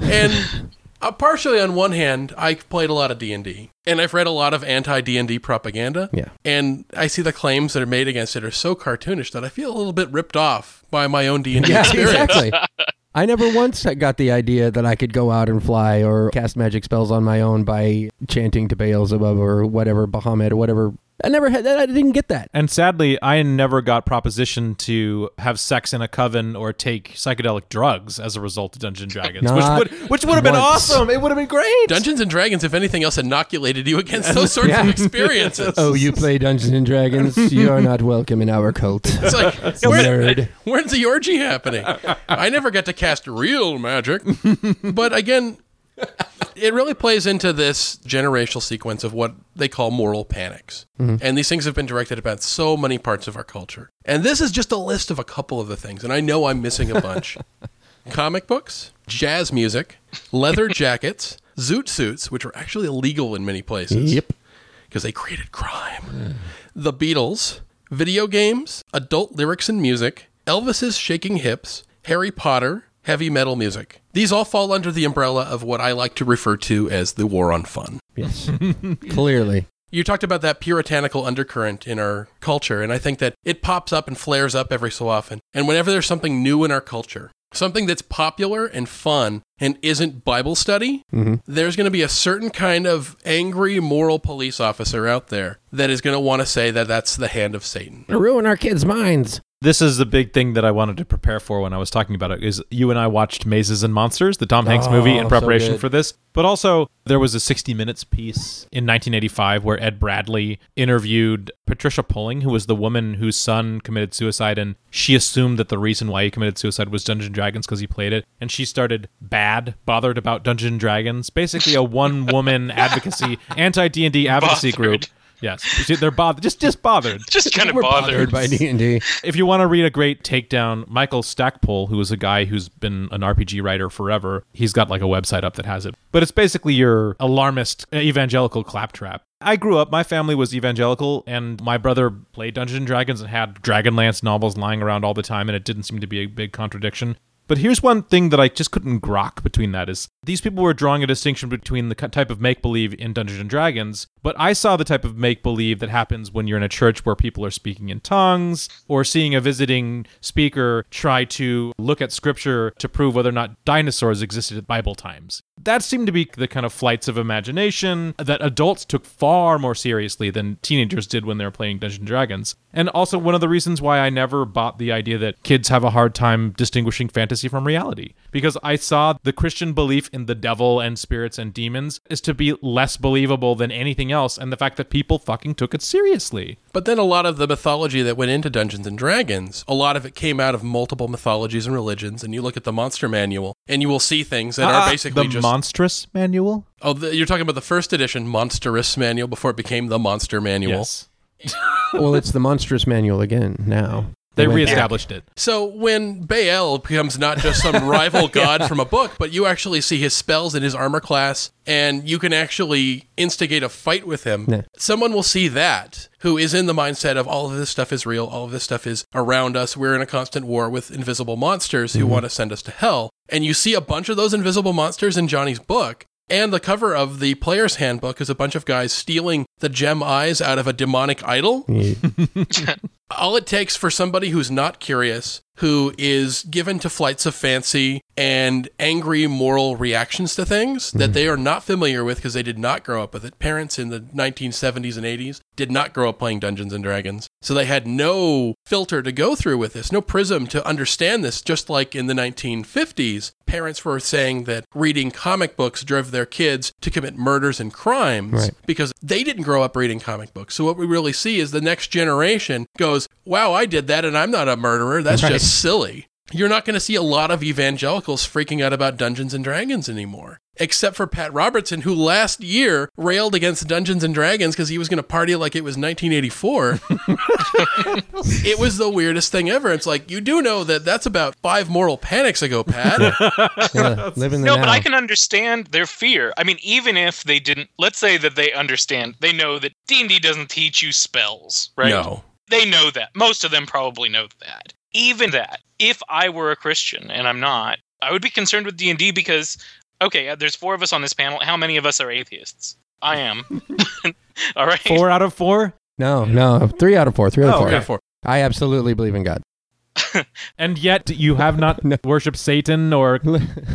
And uh, partially on one hand, I played a lot of D&D and I've read a lot of anti-D&D propaganda. Yeah. And I see the claims that are made against it are so cartoonish that I feel a little bit ripped off by my own D&D Yeah, experience. exactly. I never once got the idea that I could go out and fly or cast magic spells on my own by chanting to Beelzebub or whatever, Bahamut or whatever. I never had that. I didn't get that. And sadly, I never got proposition to have sex in a coven or take psychedelic drugs as a result of Dungeons and Dragons, Not which would which would have been once. awesome. It would have been great. Dungeons and Dragons, if anything else, inoculated you against those sorts Yeah. of experiences. Oh, you play Dungeons and Dragons? You are not welcome in our cult. It's like, where, Nerd. where's the orgy happening? I never got to cast real magic. But again, it really plays into this generational sequence of what they call moral panics. Mm-hmm. And these things have been directed about so many parts of our culture. And this is just a list of a couple of the things. And I know I'm missing a bunch comic books, jazz music, leather jackets, zoot suits, which are actually illegal in many places Yep. because they created crime. The Beatles, video games, adult lyrics and music, Elvis's shaking hips, Harry Potter, heavy metal music. These all fall under the umbrella of what I like to refer to as the war on fun. Yes. Clearly. You talked about that puritanical undercurrent in our culture, and I think that it pops up and flares up every so often. And whenever there's something new in our culture, something that's popular and fun and isn't Bible study, mm-hmm. there's going to be a certain kind of angry moral police officer out there that is going to want to say that that's the hand of Satan. Ruin our kids' minds. This is the big thing that I wanted to prepare for when I was talking about it. Is you and I watched Mazes and Monsters, the Tom Hanks movie, Oh, in preparation good. for this. But also, there was a 60 Minutes piece in 1985 where Ed Bradley interviewed Patricia Pulling, who was the woman whose son committed suicide, and she assumed that the reason why he committed suicide was Dungeons and Dragons because he played it, and she started bad bothered about Dungeons and Dragons. Basically, a one woman advocacy, anti D and D advocacy Bothered. group. Yes, they're bothered. Just just bothered. Just kind of bothered. bothered by D&D. If you want to read a great takedown, Michael Stackpole, who is a guy who's been an RPG writer forever, he's got like a website up that has it. But it's basically your alarmist uh, evangelical claptrap. I grew up, my family was evangelical, and my brother played Dungeons and Dragons and had Dragonlance novels lying around all the time, and it didn't seem to be a big contradiction. But here's one thing that I just couldn't grok between that is these people were drawing a distinction between the type of make believe in Dungeons and Dragons, but I saw the type of make believe that happens when you're in a church where people are speaking in tongues or seeing a visiting speaker try to look at scripture to prove whether or not dinosaurs existed at Bible times. That seemed to be the kind of flights of imagination that adults took far more seriously than teenagers did when they were playing Dungeons and Dragons. And also one of the reasons why I never bought the idea that kids have a hard time distinguishing fantasy from reality. Because I saw the Christian belief in the devil and spirits and demons is to be less believable than anything else, and the fact that people fucking took it seriously. But then a lot of the mythology that went into Dungeons and Dragons, a lot of it came out of multiple mythologies and religions. And you look at the monster manual, and you will see things that are basically Uh, the just. Monstrous manual. oh, the, you're talking about the first edition Monstrous manual before it became the Monster Manual. Yes, well, it's the monstrous manual again now. they went back. reestablished it. So when Baal becomes not just some rival god from a book, but you actually see his spells and his armor class, and you can actually instigate a fight with him, Yeah. someone will see that who is in the mindset of all of this stuff is real, all of this stuff is around us. We're in a constant war with invisible monsters who mm-hmm. want to send us to hell. And you see a bunch of those invisible monsters in Johnny's book. And the cover of the player's handbook is a bunch of guys stealing the gem eyes out of a demonic idol. All it takes for somebody who's not curious, who is given to flights of fancy and angry moral reactions to things that hmm. they are not familiar with because they did not grow up with it. Parents in the 1970s and 80s did not grow up playing Dungeons and Dragons. So they had no filter to go through with this, no prism to understand this, just like in the 1950s. Parents were saying that reading comic books drove their kids to commit murders and crimes Right. because they didn't grow up reading comic books. So what we really see is the next generation goes, "Wow, I did that and I'm not a murderer. That's Right. just silly." You're not going to see a lot of evangelicals freaking out about Dungeons and Dragons anymore. Except for Pat Robertson, who last year railed against Dungeons and Dragons because he was going to party like it was 1984. it was the weirdest thing ever. It's like, you do know that that's about five moral panics ago, Pat. Yeah, live No, now. but I can understand their fear. I mean, even if they didn't, let's say that they understand, they know that D and D doesn't teach you spells, right? No. They know that. Most of them probably know that. Even that, if I were a Christian and I'm not, I would be concerned with D and D because, okay, uh, there's four of us on this panel. How many of us are atheists? I am. All right. Four out of four. No, no, three out of four. Three out of Oh, four. Okay, four. I absolutely believe in God. And yet you have not No. worshipped Satan or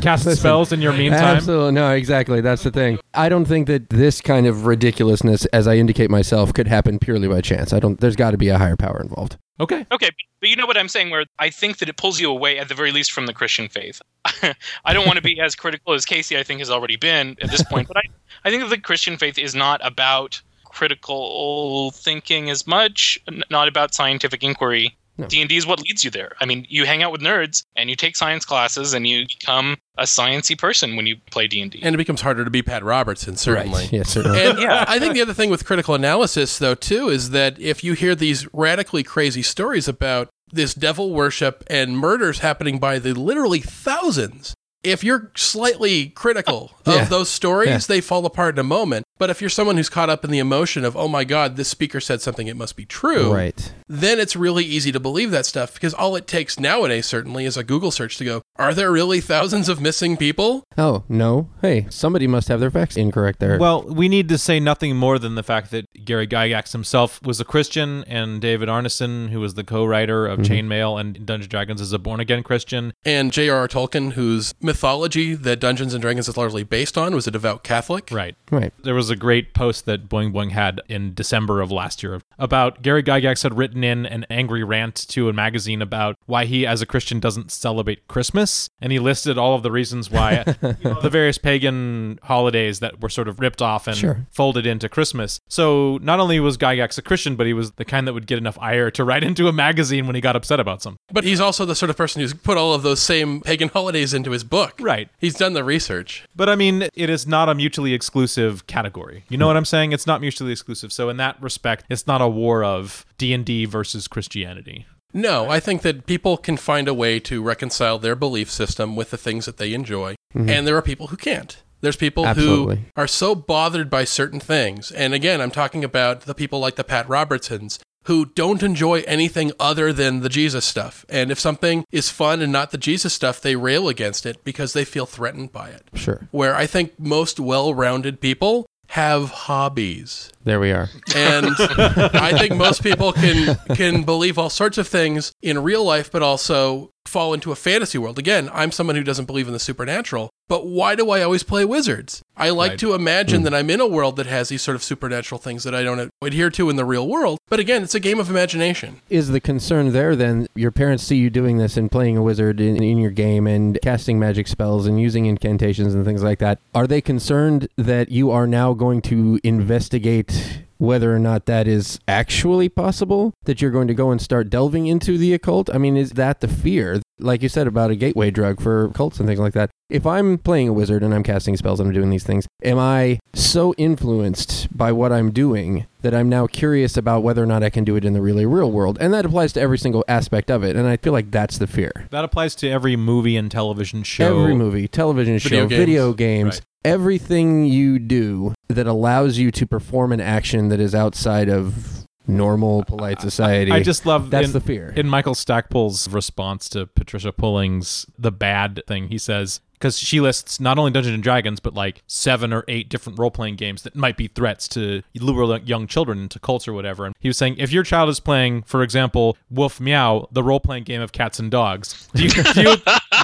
cast Listen, spells in your meantime. Absolutely. No, exactly. That's the thing. I don't think that this kind of ridiculousness, as I indicate myself, could happen purely by chance. I don't, there's got to be a higher power involved. Okay. Okay, but you know what I'm saying? Where I think that it pulls you away, at the very least, from the Christian faith. I don't want to be as critical as Casey, I think, has already been at this point, but I, I think that the Christian faith is not about critical thinking as much, not about scientific inquiry. No. D&D is what leads you there. I mean, you hang out with nerds and you take science classes and you become a sciencey person when you play D&D. And it becomes harder to be Pat Robertson, certainly. Right. Yeah, certainly. And yeah, I think the other thing with critical analysis, though, too, is that if you hear these radically crazy stories about this devil worship and murders happening by the literally thousands, if you're slightly critical of Yeah. those stories, Yeah. they fall apart in a moment. But if you're someone who's caught up in the emotion of, oh my God, this speaker said something, it must be true, right. then it's really easy to believe that stuff because all it takes nowadays, certainly, is a Google search to go, are there really thousands of missing people? Oh, no. Hey, somebody must have their facts incorrect there. Well, we need to say nothing more than the fact that Gary Gygax himself was a Christian, and David Arneson, who was the co-writer of mm-hmm. Chainmail and Dungeons Dragons, is a born-again Christian. And J.R.R. Tolkien, whose mythology that Dungeons and Dragons is largely based on, was a devout Catholic. Right. right. There was a great post that Boing Boing had in December of last year about Gary Gygax had written in an angry rant to a magazine about why he, as a Christian, doesn't celebrate Christmas. And he listed all of the reasons why the various pagan holidays that were sort of ripped off and Sure. folded into Christmas. So not only was Gygax a Christian, but he was the kind that would get enough ire to write into a magazine when he got upset about something. But he's also the sort of person who's put all of those same pagan holidays into his book. Book. Right. He's done the research. But I mean, it is not a mutually exclusive category. You know what I'm saying? It's not mutually exclusive. So in that respect, it's not a war of D&D versus Christianity. No, I think that people can find a way to reconcile their belief system with the things that they enjoy, mm-hmm. and there are people who can't. There's people Absolutely. who are so bothered by certain things. And again, I'm talking about the people like the Pat Robertsons who don't enjoy anything other than the Jesus stuff. And if something is fun and not the Jesus stuff, they rail against it because they feel threatened by it. Sure. Where I think most well rounded people have hobbies. There we are. And I think most people can can believe all sorts of things in real life, but also fall into a fantasy world. Again, I'm someone who doesn't believe in the supernatural, but why do I always play wizards? I like Right. to imagine hmm. that I'm in a world that has these sort of supernatural things that I don't adhere to in the real world. But again, it's a game of imagination. Is the concern there then your parents see you doing this and playing a wizard in, in your game and casting magic spells and using incantations and things like that? Are they concerned that you are now going to investigate whether or not that is actually possible? That you're going to go and start delving into the occult? I mean, is that the fear? Like you said about a gateway drug for cults and things like that. If I'm playing a wizard and I'm casting spells and I'm doing these things, am I so influenced by what I'm doing that I'm now curious about whether or not I can do it in the really real world? And that applies to every single aspect of it. And I feel like that's the fear. That applies to every movie and television show. Every movie, television show, Video games. video games, Right. everything you do that allows you to perform an action that is outside of normal, polite society. I just love that's in, the fear. in Michael Stackpole's response to Patricia Pulling's the bad thing. He says because she lists not only Dungeons and Dragons but like seven or eight different role playing games that might be threats to lure young children into cults or whatever. And he was saying if your child is playing, for example, Wolf Meow, the role playing game of cats and dogs, do you do you,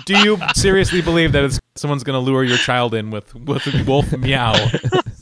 do you seriously believe that it's, someone's going to lure your child in with with Wolf Meow?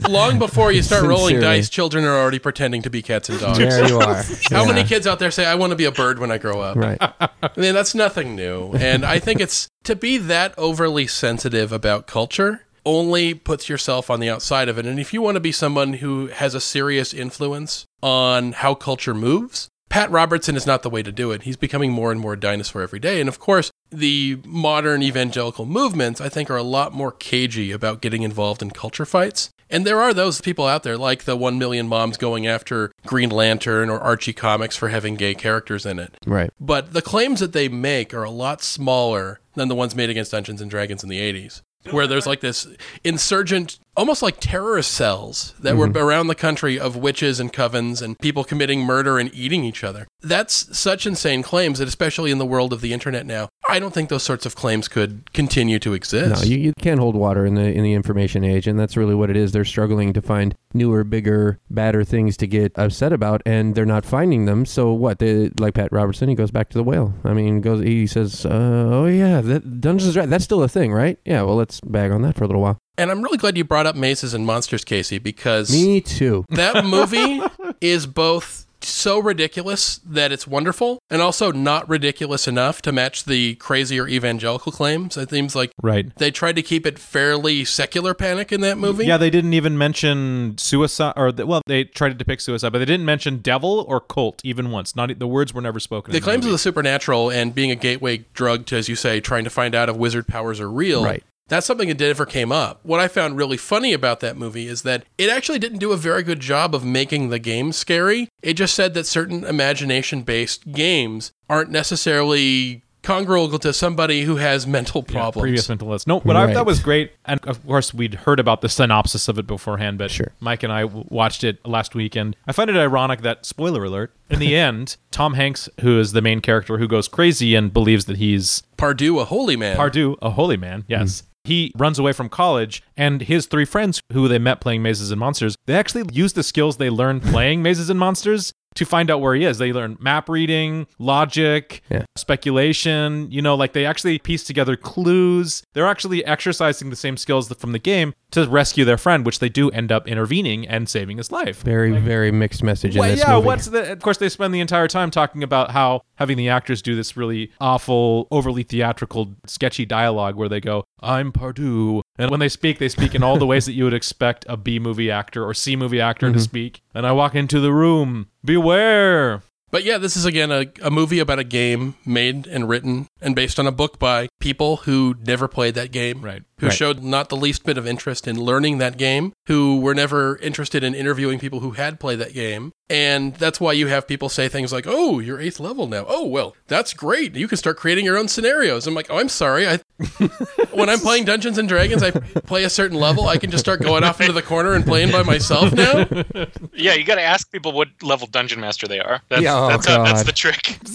Long before you start rolling dice, children are already pretending to be cats and dogs. there you are. How Yeah. many kids out there say, I want to be a bird when I grow up? Right. I mean, that's nothing new. And I think it's to be that overly sensitive about culture only puts yourself on the outside of it. And if you want to be someone who has a serious influence on how culture moves, Pat Robertson is not the way to do it. He's becoming more and more a dinosaur every day. And of course, the modern evangelical movements, I think, are a lot more cagey about getting involved in culture fights. And there are those people out there, like the 1 million moms going after Green Lantern or Archie Comics for having gay characters in it. Right. But the claims that they make are a lot smaller than the ones made against Dungeons and Dragons in the 80s, where there's like this insurgent, almost like terrorist cells that were around the country of witches and covens and people committing murder and eating each other. That's such insane claims that, especially in the world of the internet now, I don't think those sorts of claims could continue to exist. No, you, you can't hold water in the in the information age, and that's really what it is. They're struggling to find newer, bigger, badder things to get upset about, and they're not finding them. So what? They, like Pat Robertson, he goes back to the whale. I mean, goes he says, uh, "Oh yeah, that Dungeons and Dragons, that's still a thing, right? Yeah. Well, let's bag on that for a little while." And I'm really glad you brought up Mazes and Monsters, Casey, because Me too. that movie is both so ridiculous that it's wonderful and also not ridiculous enough to match the crazier evangelical claims. It seems like right. they tried to keep it fairly secular panic in that movie. Yeah, they didn't even mention suicide, or the, well, they tried to depict suicide, but they didn't mention devil or cult even once. Not e, the words were never spoken. the in claims of movie. the supernatural and being a gateway drug to, as you say, trying to find out if wizard powers are real. Right. That's something that never came up. What I found really funny about that movie is that it actually didn't do a very good job of making the game scary. It just said that certain imagination based games aren't necessarily congruent to somebody who has mental Yeah, problems. previous mental illness. No, what I Right. thought was great, and of course we'd heard about the synopsis of it beforehand, but Sure. Mike and I w- watched it last weekend. I find it ironic that spoiler alert. In the end, Tom Hanks, who is the main character, who goes crazy and believes that he's Pardieu, a holy man. Pardieu, a holy man, yes. Hmm. He runs away from college, and his three friends, who they met playing Mazes and Monsters, they actually use the skills they learned playing Mazes and Monsters to find out where he is. They learn map reading, logic, Yeah. speculation. You know, like they actually piece together clues. They're actually exercising the same skills from the game to rescue their friend, which they do end up intervening and saving his life. Very, very mixed message in Well, yeah, movie. what's the? Of course, they spend the entire time talking about how having the actors do this really awful, overly theatrical, sketchy dialogue where they go, "I'm Pardieu," and when they speak, they speak in all the ways that you would expect a B movie actor or C movie actor Mm-hmm. to speak. And I walk into the room, beware. But yeah, this is again a, a movie about a game made and written and based on a book by people who never played that game. Right. Who Right. showed not the least bit of interest in learning that game, who were never interested in interviewing people who had played that game. And that's why you have people say things like, oh, you're eighth level now. Oh, well, that's great. You can start creating your own scenarios. I'm like, oh, I'm sorry. I, when I'm playing Dungeons and Dragons, I play a certain level. I can just start going off into the corner and playing by myself now. Yeah, you got to ask people what level dungeon master they are. That's, Yeah, oh, that's, uh, that's the trick.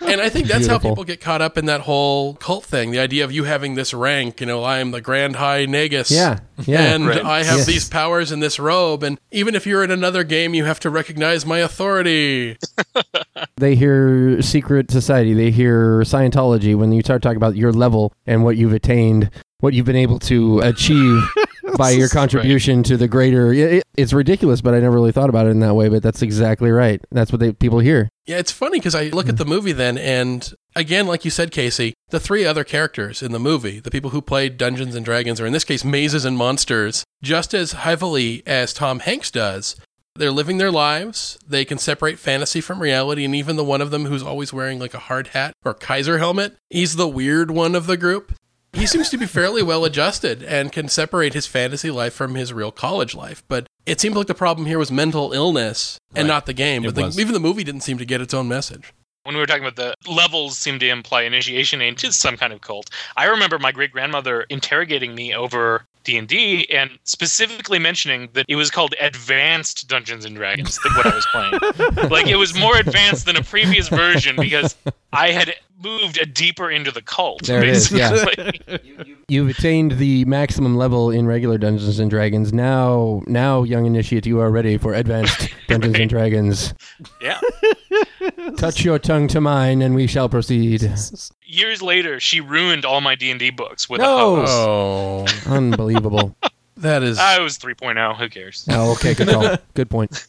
And I think that's how people get caught up in that whole cult thing. The idea of you having this rank, you know, I am the Grand High Nagus. Yeah, yeah. And Right. I have Yes. these powers in this robe. And even if you're in another game, you have to recognize my authority. They hear secret society, they hear Scientology when you start talking about your level and what you've attained, what you've been able to achieve by your contribution to the greater. It, it- it's ridiculous, but I never really thought about it in that way. But that's exactly right. That's what they people hear. Yeah, it's funny because I look at mm. the movie then, and again, like you said, Casey, the three other characters in the movie, the people who played Dungeons and Dragons, or in this case, Mazes and Monsters, just as heavily as Tom Hanks does, they're living their lives. They can separate fantasy from reality, and even the one of them who's always wearing like a hard hat or Kaiser helmet, he's the weird one of the group. He seems to be fairly well adjusted and can separate his fantasy life from his real college life. But it seemed like the problem here was mental illness and Right. not the game. But the, even the movie didn't seem to get its own message. when we were talking about the levels seem to imply initiation into some kind of cult i remember my great grandmother interrogating me over d&d and specifically mentioning that it was called advanced dungeons and dragons that what i was playing like it was more advanced than a previous version because i had moved a deeper into the cult There it is, yeah. basically. You've attained the maximum level in regular Dungeons and Dragons. Now, now, young initiate, you are ready for advanced Dungeons and Dragons. yeah Touch your tongue to mine, and we shall proceed. years later she ruined all my d&d books with No! a hoax Oh, Unbelievable. that is. i was 3.0 who cares Oh, okay, good call. Good point.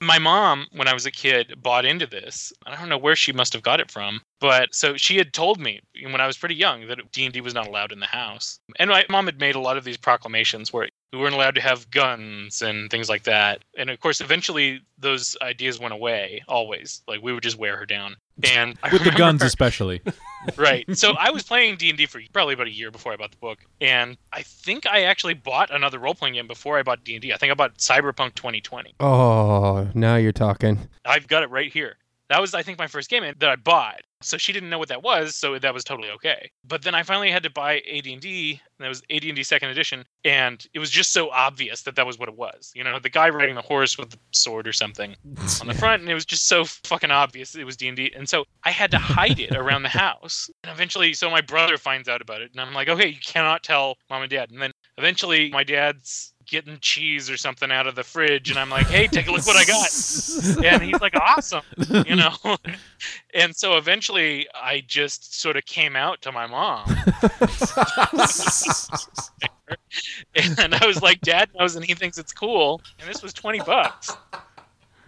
my mom when i was a kid bought into this i don't know where she must have got it from but so she had told me when i was pretty young that d&d was not allowed in the house. And my mom had made a lot of these proclamations where we weren't allowed to have guns and things like that. And of course eventually those ideas went away always. Like we would just wear her down. And I With the guns, especially. right. So i was playing d&d for probably about a year before i bought the book. And i think i actually bought another role-playing game before i bought d&d i think i bought cyberpunk 2020 Oh, now you're talking. I've got it right here. That was, I think, my first game that I bought. So she didn't know what that was, so that was totally okay. But then I finally had to buy AD&D, and that was AD&D Second Edition, and it was just so obvious that that was what it was. You know, the guy riding the horse with the sword or something on the front, and it was just so fucking obvious it was D&D. And so I had to hide it around the house. And eventually, so my brother finds out about it, and I'm like, okay, you cannot tell mom and dad. And then eventually, my dad's getting cheese or something out of the fridge, and I'm like, hey, take a look what I got. And he's like awesome you know? And so eventually i just sort of came out to my mom. And i was like dad knows and he thinks it's cool. And this was 20 bucks.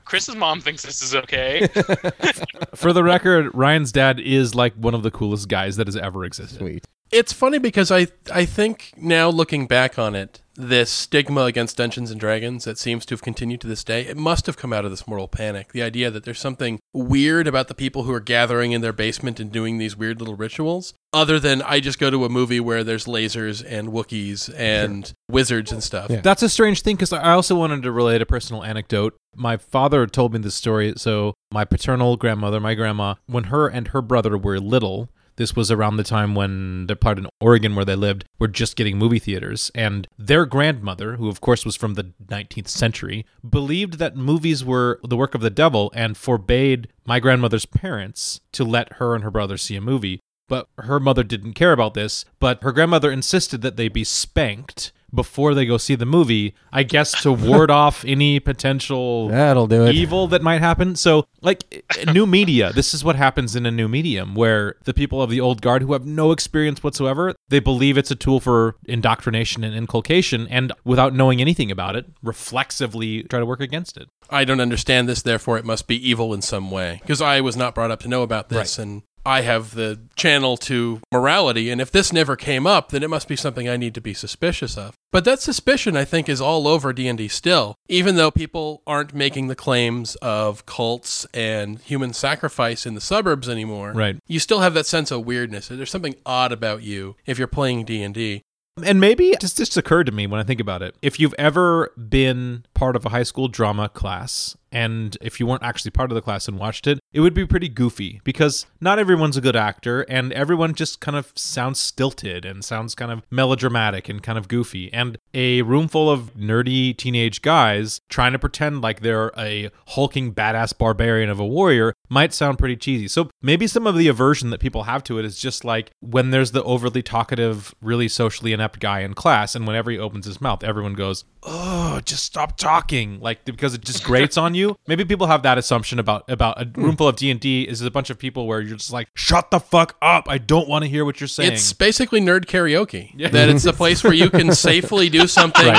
Chris's mom thinks this is okay. For the record, Ryan's dad is like one of the coolest guys that has ever existed. Sweet. It's funny because I I think now looking back on it, this stigma against Dungeons and Dragons that seems to have continued to this day, it must have come out of this moral panic. The idea that there's something weird about the people who are gathering in their basement and doing these weird little rituals, other than I just go to a movie where there's lasers and Wookiees and wizards and stuff. Yeah. That's a strange thing because I also wanted to relate a personal anecdote. My father told me this story. So, my paternal grandmother, my grandma, when her and her brother were little, this was around the time when the part in Oregon where they lived were just getting movie theaters. And their grandmother, who of course was from the 19th century, believed that movies were the work of the devil and forbade my grandmother's parents to let her and her brother see a movie. But her mother didn't care about this, but her grandmother insisted that they be spanked before they go see the movie, I guess to ward off any potential That'll do it. evil that might happen. So, like new media, this is what happens in a new medium where the people of the old guard who have no experience whatsoever, they believe it's a tool for indoctrination and inculcation, and without knowing anything about it, reflexively try to work against it. I don't understand this, therefore it must be evil in some way. Because I was not brought up to know about this, and I have the channel to morality, and if this never came up, then it must be something I need to be suspicious of. But that suspicion, I think, is all over D&D still, even though people aren't making the claims of cults and human sacrifice in the suburbs anymore. Right. You still have that sense of weirdness. There's something odd about you if you're playing D&D. And maybe just just occurred to me when I think about it. If you've ever been part of a high school drama class and if you weren't actually part of the class and watched it, it would be pretty goofy because not everyone's a good actor and everyone just kind of sounds stilted and sounds kind of melodramatic and kind of goofy. And a room full of nerdy teenage guys trying to pretend like they're a hulking badass barbarian of a warrior might sound pretty cheesy. So maybe some of the aversion that people have to it is just like when there's the overly talkative, really socially inept guy in class and whenever he opens his mouth, everyone goes, "Oh, just stop talking." Like because it just grates on you. Maybe people have that assumption about about a hmm. room full of D&D is a bunch of people where you're just like, "Shut the fuck up. I don't want to hear what you're saying." It's basically nerd karaoke. Yeah. That it's a place where you can safely do something.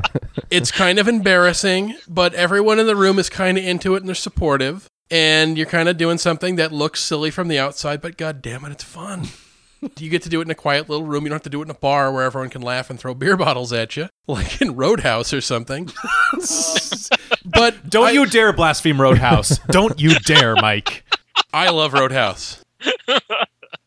it's kind of embarrassing, but everyone in the room is kind of into it and they're supportive. And you're kind of doing something that looks silly from the outside, but god damn it, it's fun. you get to do it in a quiet little room. You don't have to do it in a bar where everyone can laugh and throw beer bottles at you, like in Roadhouse or something. but don't I- you dare blaspheme Roadhouse. don't you dare, Mike. I love Roadhouse.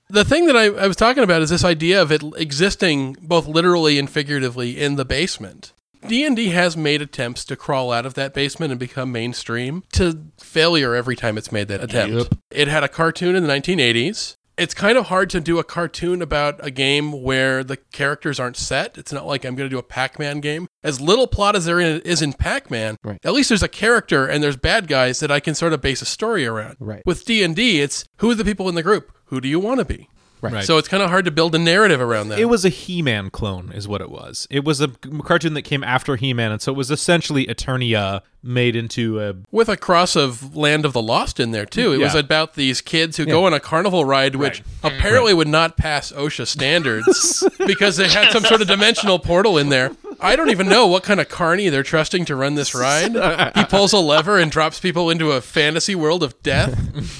the thing that I, I was talking about is this idea of it existing both literally and figuratively in the basement. D&D has made attempts to crawl out of that basement and become mainstream to failure every time it's made that attempt. It had a cartoon in the 1980s. It's kind of hard to do a cartoon about a game where the characters aren't set. It's not like I'm going to do a Pac-Man game. As little plot as there is in Pac-Man, Right. at least there's a character and there's bad guys that I can sort of base a story around. Right. With D&D, it's who are the people in the group? Who do you want to be? Right. So it's kind of hard to build a narrative around that. It was a He-Man clone, is what it was. It was a cartoon that came after He-Man, and so it was essentially Eternia made into a with a cross of Land of the Lost in there too. It was about these kids who go on a carnival ride, which mm. apparently would not pass OSHA standards because they had some sort of dimensional portal in there. I don't even know what kind of carny they're trusting to run this ride. He pulls a lever and drops people into a fantasy world of death.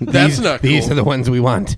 That's these, not These are the ones we want.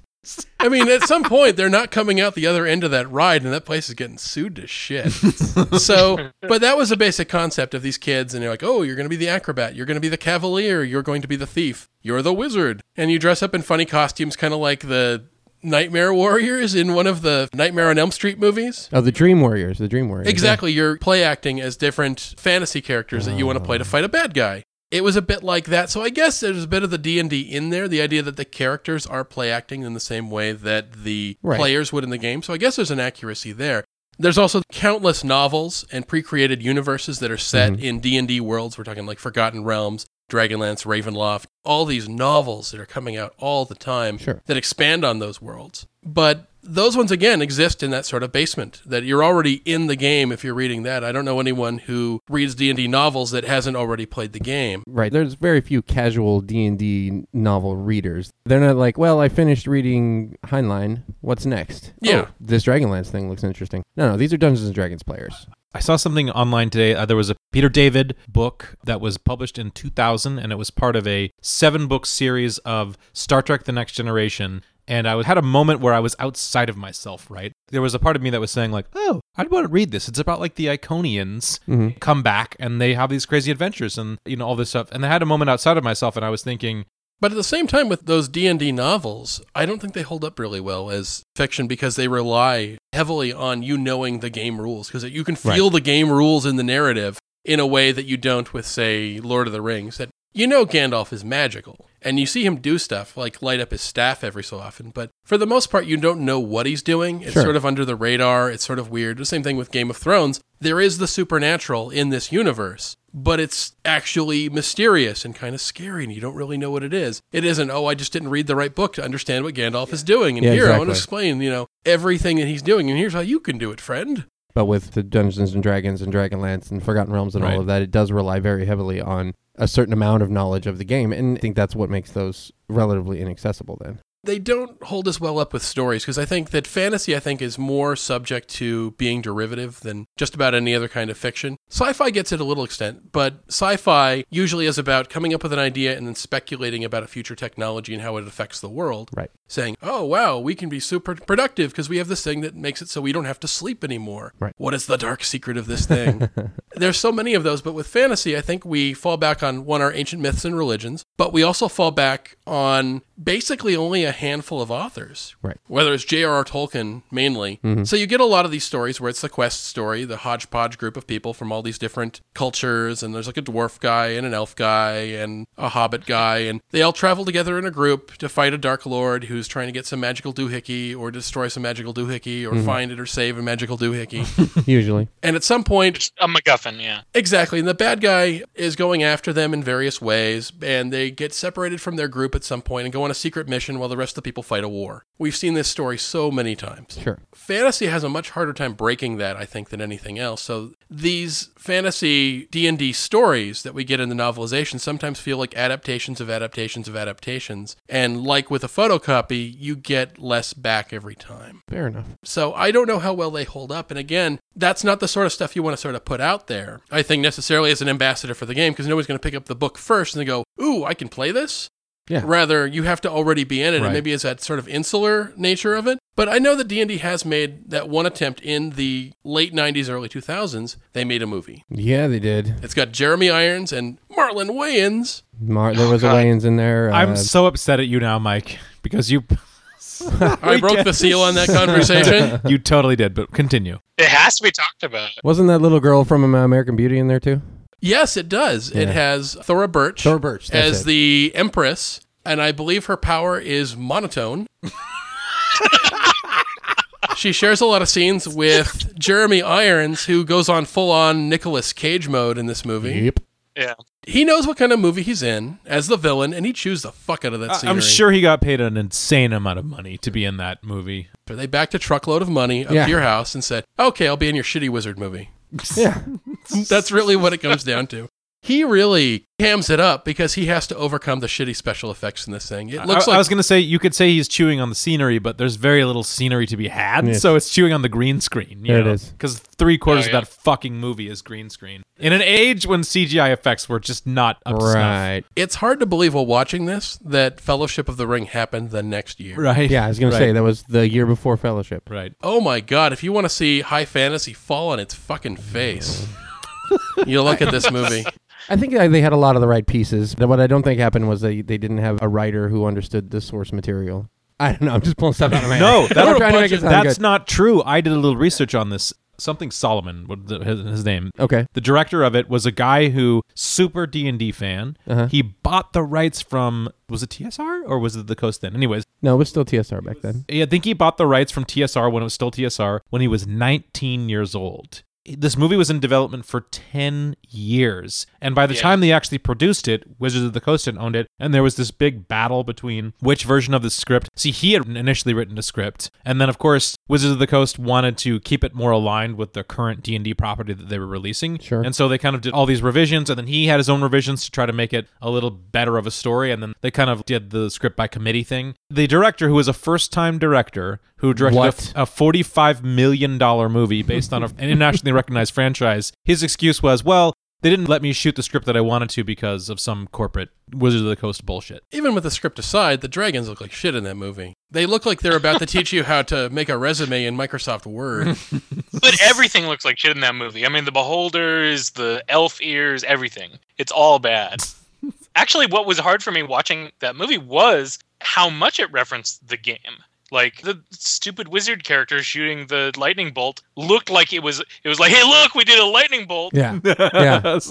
I mean, at some point, they're not coming out the other end of that ride, and that place is getting sued to shit. so, but that was a basic concept of these kids, and they're like, oh, you're going to be the acrobat, you're going to be the cavalier, you're going to be the thief, you're the wizard. And you dress up in funny costumes, kind of like the Nightmare Warriors in one of the Nightmare on Elm Street movies. Oh, the Dream Warriors. The Dream Warriors. Exactly. You're play acting as different fantasy characters that you want to play to fight a bad guy. It was a bit like that. So I guess there's a bit of the D&D in there, the idea that the characters are play acting in the same way that the Right. players would in the game. So I guess there's an accuracy there. There's also countless novels and pre-created universes that are set Mm-hmm. in D&D worlds. We're talking like Forgotten Realms, Dragonlance, Ravenloft, all these novels that are coming out all the time Sure. that expand on those worlds. But those ones again exist in that sort of basement that you're already in the game if you're reading that. I don't know anyone who reads D&D novels that hasn't already played the game. Right. There's very few casual D and D novel readers. They're not like, well, I finished reading Heinlein. What's next? Yeah. Oh, this Dragonlance thing looks interesting. No, no, these are Dungeons and Dragons players. I saw something online today. Uh, there was a Peter David book that was published in 2000, and it was part of a seven book series of Star Trek The Next Generation. And I was- had a moment where I was outside of myself, right? There was a part of me that was saying, like, oh, I'd want to read this. It's about like the Iconians mm-hmm. come back and they have these crazy adventures and, you know, all this stuff. And I had a moment outside of myself, and I was thinking, But at the same time with those D&D novels, I don't think they hold up really well as fiction because they rely heavily on you knowing the game rules because you can feel the game rules in the narrative in a way that you don't with say Lord of the Rings that you know Gandalf is magical and you see him do stuff like light up his staff every so often but for the most part you don't know what he's doing. It's Sure. sort of under the radar. It's sort of weird. The same thing with Game of Thrones. There is the supernatural in this universe but it's actually mysterious and kind of scary and you don't really know what it is. It isn't oh i just didn't read the right book to understand what gandalf is doing and Yeah, here i want to explain you know everything that he's doing and here's how you can do it friend. But with the Dungeons and Dragons and Dragonlance and Forgotten Realms and Right. all of that, it does rely very heavily on a certain amount of knowledge of the game. And I think that's what makes those relatively inaccessible then. They don't hold as well up with stories because I think that fantasy, I think, is more subject to being derivative than just about any other kind of fiction. Sci fi gets it a little extent, but sci fi usually is about coming up with an idea and then speculating about a future technology and how it affects the world. Right. Saying, oh, wow, we can be super productive because we have this thing that makes it so we don't have to sleep anymore. Right. What is the dark secret of this thing? There's so many of those, but with fantasy, I think we fall back on one, our ancient myths and religions, but we also fall back on basically only a handful of authors. Right. Whether it's J.R.R. Tolkien mainly. Mm-hmm. So you get a lot of these stories where it's the quest story, the hodgepodge group of people from all these different cultures, and there's like a dwarf guy and an elf guy and a hobbit guy, and they all travel together in a group to fight a dark lord who's trying to get some magical doohickey or destroy some magical doohickey or mm-hmm. find it or save a magical doohickey. Usually. and at some point, A MacGuffin, yeah. Exactly. And the bad guy is going after them in various ways, and they get separated from their group at some point and go on a secret mission while the rest of the people fight a war. We've seen this story so many times. Sure. Fantasy has a much harder time breaking that, I think, than anything else. So these fantasy D&D stories that we get in the novelization sometimes feel like adaptations of adaptations of adaptations. And like with a photocopy, you get less back every time. Fair enough. So I don't know how well they hold up. And again, that's not the sort of stuff you want to sort of put out there. I think necessarily as an ambassador for the game because nobody's going to pick up the book first and they go, "Ooh, I can play this." Yeah. Rather, you have to already be in it, Right. and maybe it's that sort of insular nature of it. But I know that D and D has made that one attempt in the late '90s, early 2000s. They made a movie. Yeah, they did. It's got Jeremy Irons and Marlon Wayans. Mar- there was a Wayans in there. I'm uh, so upset at you now, Mike, because you I broke the seal on that conversation. you totally did. But continue. It has to be talked about. wasn't that little girl from uh, American Beauty in there too? Yes, it does. It Yeah. has Thora Birch, Thora Birch, as it. the Empress, and I believe her power is monotone. she shares a lot of scenes with Jeremy Irons, who goes on full on Nicolas Cage mode in this movie. Yep. Yeah. He knows what kind of movie he's in as the villain, and he chews the fuck out of that I- scenery. I'm sure he got paid an insane amount of money to be in that movie. So they backed a truckload of money up Yeah. to your house and said, "Okay, I'll be in your shitty wizard movie." Yeah. That's really what it comes down to. He really hams it up because he has to overcome the shitty special effects in this thing. It looks I, like I was going to say you could say he's chewing on the scenery, but there's very little scenery to be had, Yeah. so it's chewing on the green screen. There it is. Because three quarters Oh, yeah. of that fucking movie is green screen. In an age when CGI effects were just not up to snuff. Right. it's hard to believe while watching this that Fellowship of the Ring happened the next year. Right. Yeah, I was gonna say that was the year before Fellowship. Right. Oh my god, if you want to see high fantasy fall on its fucking face, you look at this movie. I think uh, they had a lot of the right pieces. But What I don't think happened was they, they didn't have a writer who understood the source material. I don't know. I'm just pulling stuff out of my head. No, that- I'm trying to make it sound that's good. not true. I did a little research on this. Something Solomon, what his, his name. Okay. The director of it was a guy who super D and D fan. Uh-huh. He bought the rights from was it TSR or was it the Coast then? Anyways, No, it was still TSR back then. Yeah, I think he bought the rights from TSR when it was still TSR when he was 19 years old. This movie was in development for 10 years. And by the Yeah. time they actually produced it, Wizards of the Coast had owned it. And there was this big battle between which version of the script. See, he had initially written a script. And then, of course, Wizards of the Coast wanted to keep it more aligned with the current D&D property that they were releasing. Sure. And so they kind of did all these revisions. And then he had his own revisions to try to make it a little better of a story. And then they kind of did the script by committee thing. The director, who was a first-time director, who directed a- What? a $45 million movie based on a- an internationally recognized franchise. His excuse was, well, they didn't let me shoot the script that I wanted to because of some corporate Wizards of the Coast bullshit. Even with the script aside, the dragons look like shit in that movie. They look like they're about to teach you how to make a resume in Microsoft Word. But everything looks like shit in that movie. I mean, the beholders, the elf ears, everything. It's all bad. Actually, what was hard for me watching that movie was how much it referenced the game. Like the stupid wizard character shooting the lightning bolt looked like it was. It was like, hey, look, we did a lightning bolt. Yeah. Yeah.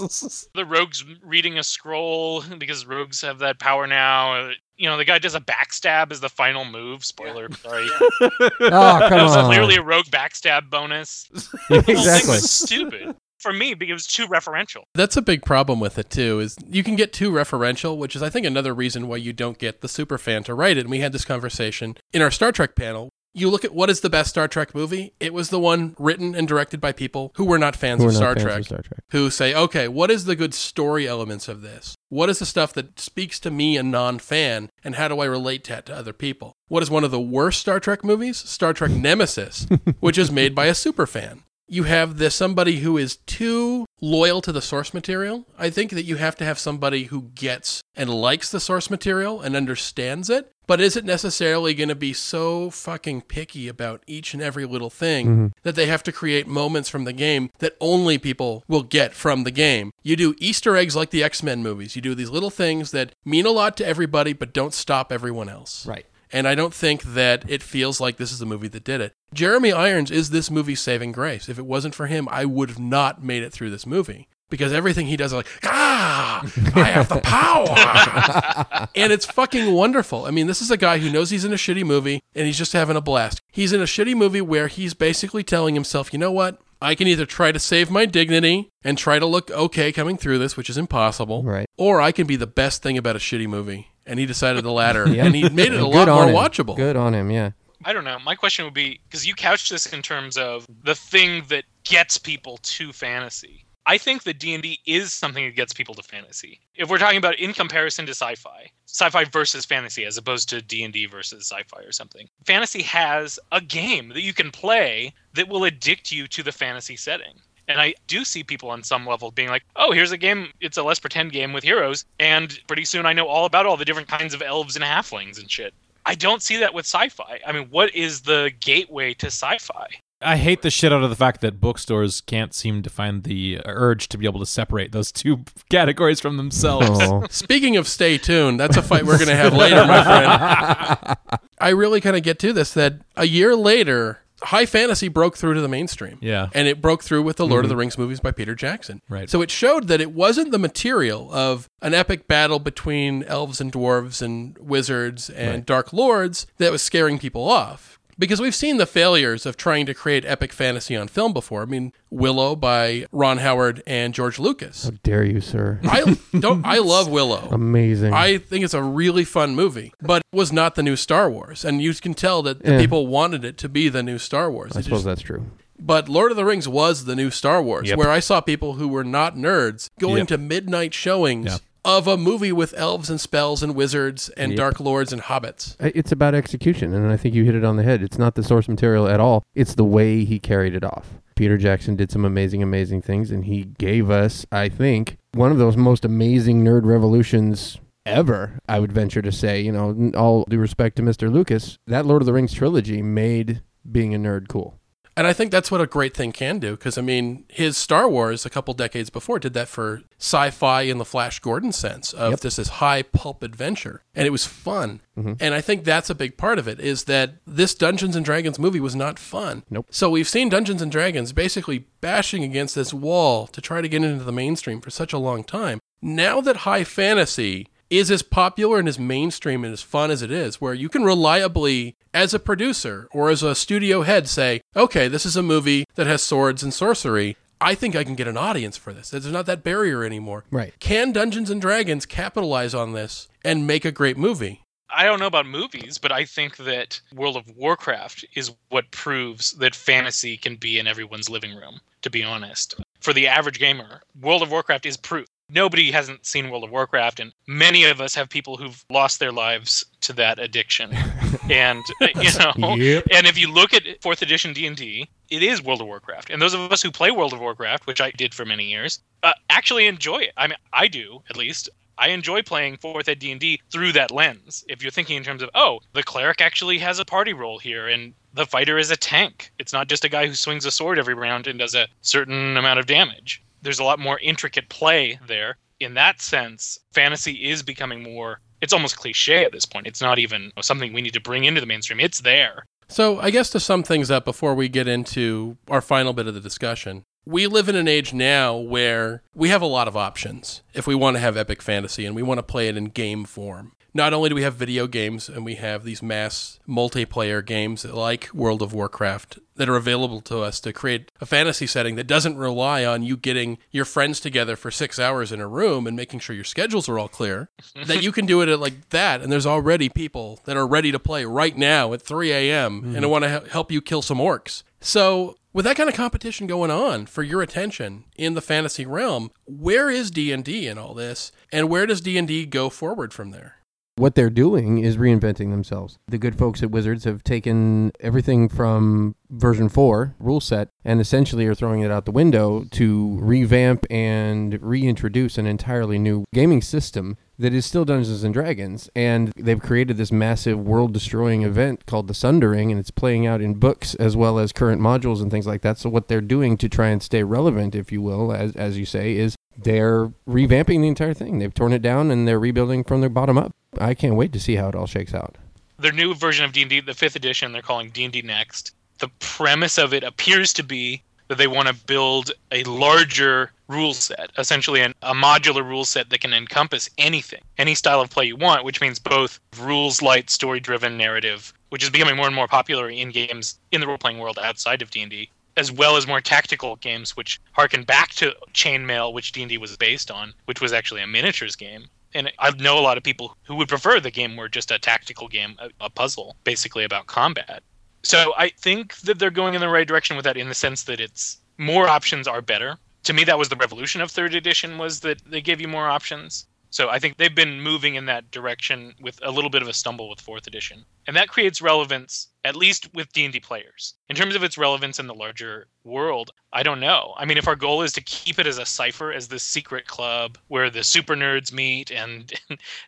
The rogues reading a scroll because rogues have that power now. You know, the guy does a backstab as the final move. Spoiler, sorry. Oh, come That was on. clearly a rogue backstab bonus. The whole exactly. stupid for me because it was too referential. That's a big problem with it too. Is you can get too referential, which is I think another reason why you don't get the super fan to write it. And we had this conversation in our Star Trek panel. You look at what is the best Star Trek movie? It was the one written and directed by people who were not fans Who of not Star fans Trek. of Star Trek. Who say, okay, what is the good story elements of this? What is the stuff that speaks to me, a non fan, and how do I relate that to other people? What is one of the worst Star Trek movies? Star Trek Nemesis, which is made by a super fan. You have this somebody who is too loyal to the source material. I think that you have to have somebody who gets and likes the source material and understands it, but isn't necessarily going to be so fucking picky about each and every little thing mm-hmm. that they have to create moments from the game that only people will get from the game. You do Easter eggs like the X Men movies. You do these little things that mean a lot to everybody, but don't stop everyone else. Right. And I don't think that it feels like this is the movie that did it. Jeremy Irons is this movie's saving grace. If it wasn't for him, I would have not made it through this movie. Because everything he does is like, ah, I have the power. and it's fucking wonderful. I mean, this is a guy who knows he's in a shitty movie and he's just having a blast. He's in a shitty movie where he's basically telling himself, you know what? I can either try to save my dignity and try to look okay coming through this, which is impossible, Right. or I can be the best thing about a shitty movie. And he decided the latter, and he made it a lot more him. watchable. Good on him, yeah. I don't know. My question would be because you couch this in terms of the thing that gets people to fantasy. I think that D&D is something that gets people to fantasy. If we're talking about in comparison to sci-fi, sci-fi versus fantasy as opposed to D&D versus sci-fi or something. Fantasy has a game that you can play that will addict you to the fantasy setting. And I do see people on some level being like, oh, here's a game. It's a less pretend game with heroes. And pretty soon I know all about all the different kinds of elves and halflings and shit. I don't see that with sci fi. I mean, what is the gateway to sci fi? I hate the shit out of the fact that bookstores can't seem to find the urge to be able to separate those two categories from themselves. Oh. Speaking of stay tuned, that's a fight we're going to have later, my friend. I really kind of get to this that a year later, high fantasy broke through to the mainstream. Yeah. And it broke through with the Lord of the mm-hmm. Rings movies by Peter Jackson. Right. So it showed that it wasn't the material of an epic battle between elves and dwarves and wizards and dark lords that was scaring people off. Because we've seen the failures of trying to create epic fantasy on film before. I mean, Willow by Ron Howard and George Lucas. How dare you, sir? I don't I love Willow. Amazing. I think it's a really fun movie, but it was not the new Star Wars. And you can tell that the people wanted it to be the new Star Wars. I It suppose just- that's true. but Lord of the Rings was the new Star Wars, Yep. where I saw people who were not nerds going Yep. to midnight showings Yeah. Of a movie with elves and spells and wizards and Yep. dark lords and hobbits. It's about execution, and I think you hit it on the head. It's not the source material at all. It's the way he carried it off. Peter Jackson did some amazing, amazing things, and he gave us, I think, one of those most amazing nerd revolutions ever. I would venture to say, you know, all due respect to Mr. Lucas, that Lord of the Rings trilogy made being a nerd cool. And I think that's what a great thing can do. Because, I mean, his Star Wars a couple decades before did that for sci fi in the Flash Gordon sense of Yep. this is high pulp adventure. And it was fun. Mm-hmm. And I think that's a big part of it is that this Dungeons and Dragons movie was not fun. Nope. So we've seen Dungeons and Dragons basically bashing against this wall to try to get into the mainstream for such a long time. Now that high fantasy is as popular and as mainstream and as fun as it is, where you can reliably, as a producer or as a studio head, say, okay, this is a movie that has swords and sorcery. I think I can get an audience for this. There's not that barrier anymore. Right. Can Dungeons and Dragons capitalize on this and make a great movie? I don't know about movies, but I think that World of Warcraft is what proves that fantasy can be in everyone's living room, to be honest. For the average gamer, World of Warcraft is proof. Nobody hasn't seen World of Warcraft, and many of us have people who've lost their lives to that addiction. and uh, you know, Yep. and if you look at fourth edition D and D, it is World of Warcraft. And those of us who play World of Warcraft, which I did for many years, uh, actually enjoy it. I mean, I do at least. I enjoy playing fourth ed D and D through that lens. If you're thinking in terms of, oh, the cleric actually has a party role here, and the fighter is a tank. It's not just a guy who swings a sword every round and does a certain amount of damage. There's a lot more intricate play there. In that sense, fantasy is becoming more. It's almost cliche at this point. It's not even something we need to bring into the mainstream. It's there. So, I guess to sum things up before we get into our final bit of the discussion, we live in an age now where we have a lot of options if we want to have epic fantasy and we want to play it in game form. Not only do we have video games and we have these mass multiplayer games like World of Warcraft that are available to us to create a fantasy setting that doesn't rely on you getting your friends together for six hours in a room and making sure your schedules are all clear, that you can do it at like that. And there's already people that are ready to play right now at 3 a.m. Mm-hmm. and want to help you kill some orcs. So With that kind of competition going on for your attention in the fantasy realm, where is D&D in all this and where does D&D go forward from there? What they're doing is reinventing themselves. The good folks at Wizards have taken everything from version 4 rule set and essentially are throwing it out the window to revamp and reintroduce an entirely new gaming system that is still Dungeons and Dragons and they've created this massive world destroying event called the Sundering and it's playing out in books as well as current modules and things like that. So what they're doing to try and stay relevant if you will as as you say is they're revamping the entire thing. They've torn it down and they're rebuilding from the bottom up. I can't wait to see how it all shakes out. Their new version of D&D, the 5th edition, they're calling D&D Next. The premise of it appears to be that they want to build a larger rule set, essentially an, a modular rule set that can encompass anything, any style of play you want, which means both rules light, story driven narrative, which is becoming more and more popular in games in the role playing world outside of D&D, as well as more tactical games which harken back to chainmail which D&D was based on, which was actually a miniatures game. And I know a lot of people who would prefer the game were just a tactical game, a, a puzzle, basically about combat. So I think that they're going in the right direction with that in the sense that it's more options are better. To me, that was the revolution of third edition was that they gave you more options. So I think they've been moving in that direction with a little bit of a stumble with fourth edition. And that creates relevance at least with D&D players. In terms of its relevance in the larger world, I don't know. I mean, if our goal is to keep it as a cipher as this secret club where the super nerds meet and,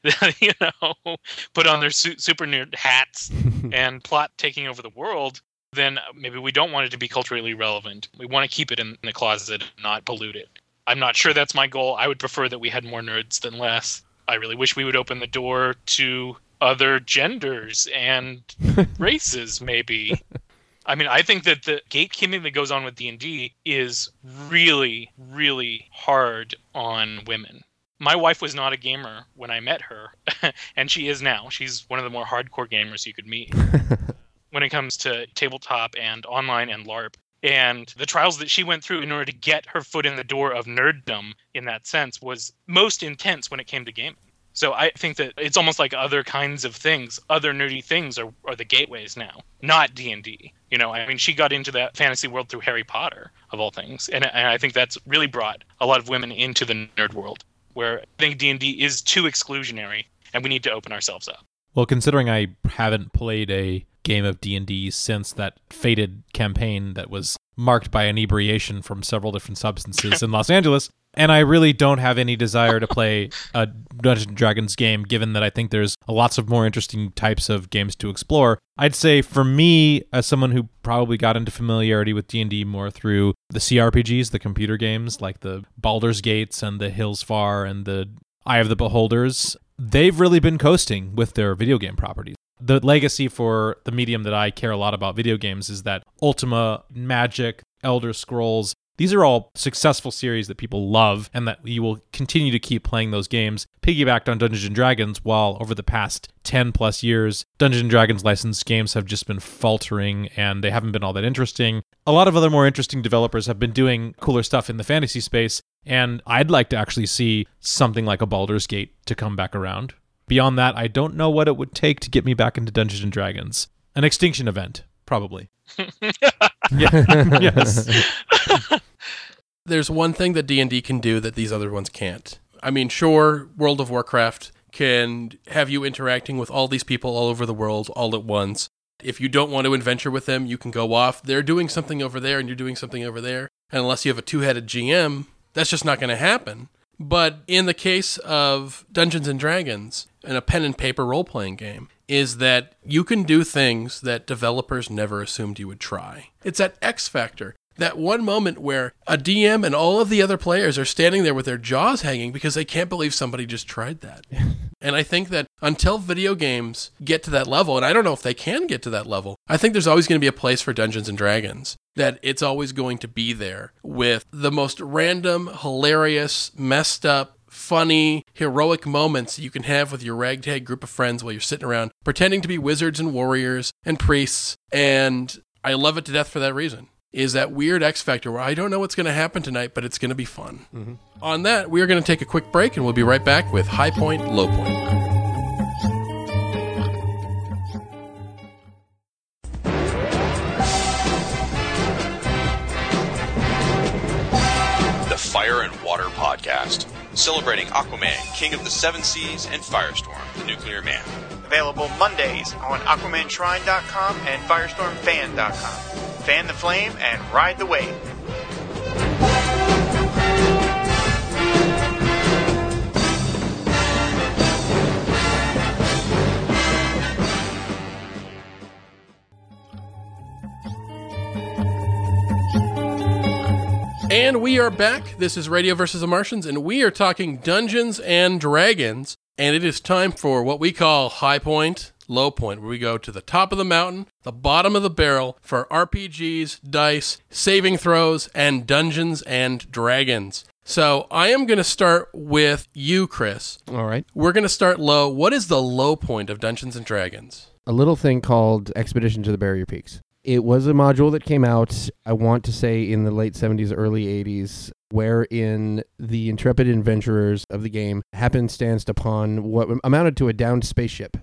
you know, put on their su- super nerd hats and plot taking over the world, then maybe we don't want it to be culturally relevant. We want to keep it in the closet and not pollute it. I'm not sure that's my goal. I would prefer that we had more nerds than less. I really wish we would open the door to other genders and races maybe. I mean, I think that the gatekeeping that goes on with D&D is really really hard on women. My wife was not a gamer when I met her, and she is now. She's one of the more hardcore gamers you could meet when it comes to tabletop and online and LARP and the trials that she went through in order to get her foot in the door of nerddom in that sense was most intense when it came to gaming. So I think that it's almost like other kinds of things, other nerdy things are, are the gateways now, not D&D. You know, I mean, she got into that fantasy world through Harry Potter, of all things. And, and I think that's really brought a lot of women into the nerd world, where I think D&D is too exclusionary, and we need to open ourselves up. Well, considering I haven't played a game of D&D since that fated campaign that was marked by inebriation from several different substances in Los Angeles. And I really don't have any desire to play a Dungeons and Dragons game, given that I think there's lots of more interesting types of games to explore. I'd say for me, as someone who probably got into familiarity with D&D more through the CRPGs, the computer games like the Baldur's Gates and the Hillsfar and the Eye of the Beholders, they've really been coasting with their video game properties the legacy for the medium that I care a lot about video games is that Ultima, Magic, Elder Scrolls, these are all successful series that people love and that you will continue to keep playing those games piggybacked on Dungeons and Dragons while over the past 10 plus years Dungeons and Dragons licensed games have just been faltering and they haven't been all that interesting. A lot of other more interesting developers have been doing cooler stuff in the fantasy space and I'd like to actually see something like a Baldur's Gate to come back around. Beyond that, I don't know what it would take to get me back into Dungeons and Dragons. An extinction event, probably. yes. There's one thing that D&D can do that these other ones can't. I mean, sure, World of Warcraft can have you interacting with all these people all over the world all at once. If you don't want to adventure with them, you can go off. They're doing something over there and you're doing something over there. And unless you have a two-headed GM, that's just not going to happen. But in the case of Dungeons and Dragons, in a pen and paper role playing game, is that you can do things that developers never assumed you would try. It's that X factor. That one moment where a DM and all of the other players are standing there with their jaws hanging because they can't believe somebody just tried that. and I think that until video games get to that level, and I don't know if they can get to that level, I think there's always going to be a place for Dungeons and Dragons that it's always going to be there with the most random, hilarious, messed up, funny, heroic moments you can have with your ragtag group of friends while you're sitting around pretending to be wizards and warriors and priests. And I love it to death for that reason. Is that weird X factor where I don't know what's going to happen tonight, but it's going to be fun. Mm-hmm. On that, we are going to take a quick break and we'll be right back with High Point, Low Point. Celebrating Aquaman, King of the Seven Seas, and Firestorm, the Nuclear Man. Available Mondays on AquamanShrine.com and FirestormFan.com. Fan the flame and ride the wave. And we are back. This is Radio versus the Martians, and we are talking Dungeons and Dragons. And it is time for what we call high point, low point, where we go to the top of the mountain, the bottom of the barrel for RPGs, dice, saving throws, and Dungeons and Dragons. So I am going to start with you, Chris. All right. We're going to start low. What is the low point of Dungeons and Dragons? A little thing called Expedition to the Barrier Peaks. It was a module that came out, I want to say, in the late 70s, early 80s, wherein the intrepid adventurers of the game happenstanced upon what amounted to a downed spaceship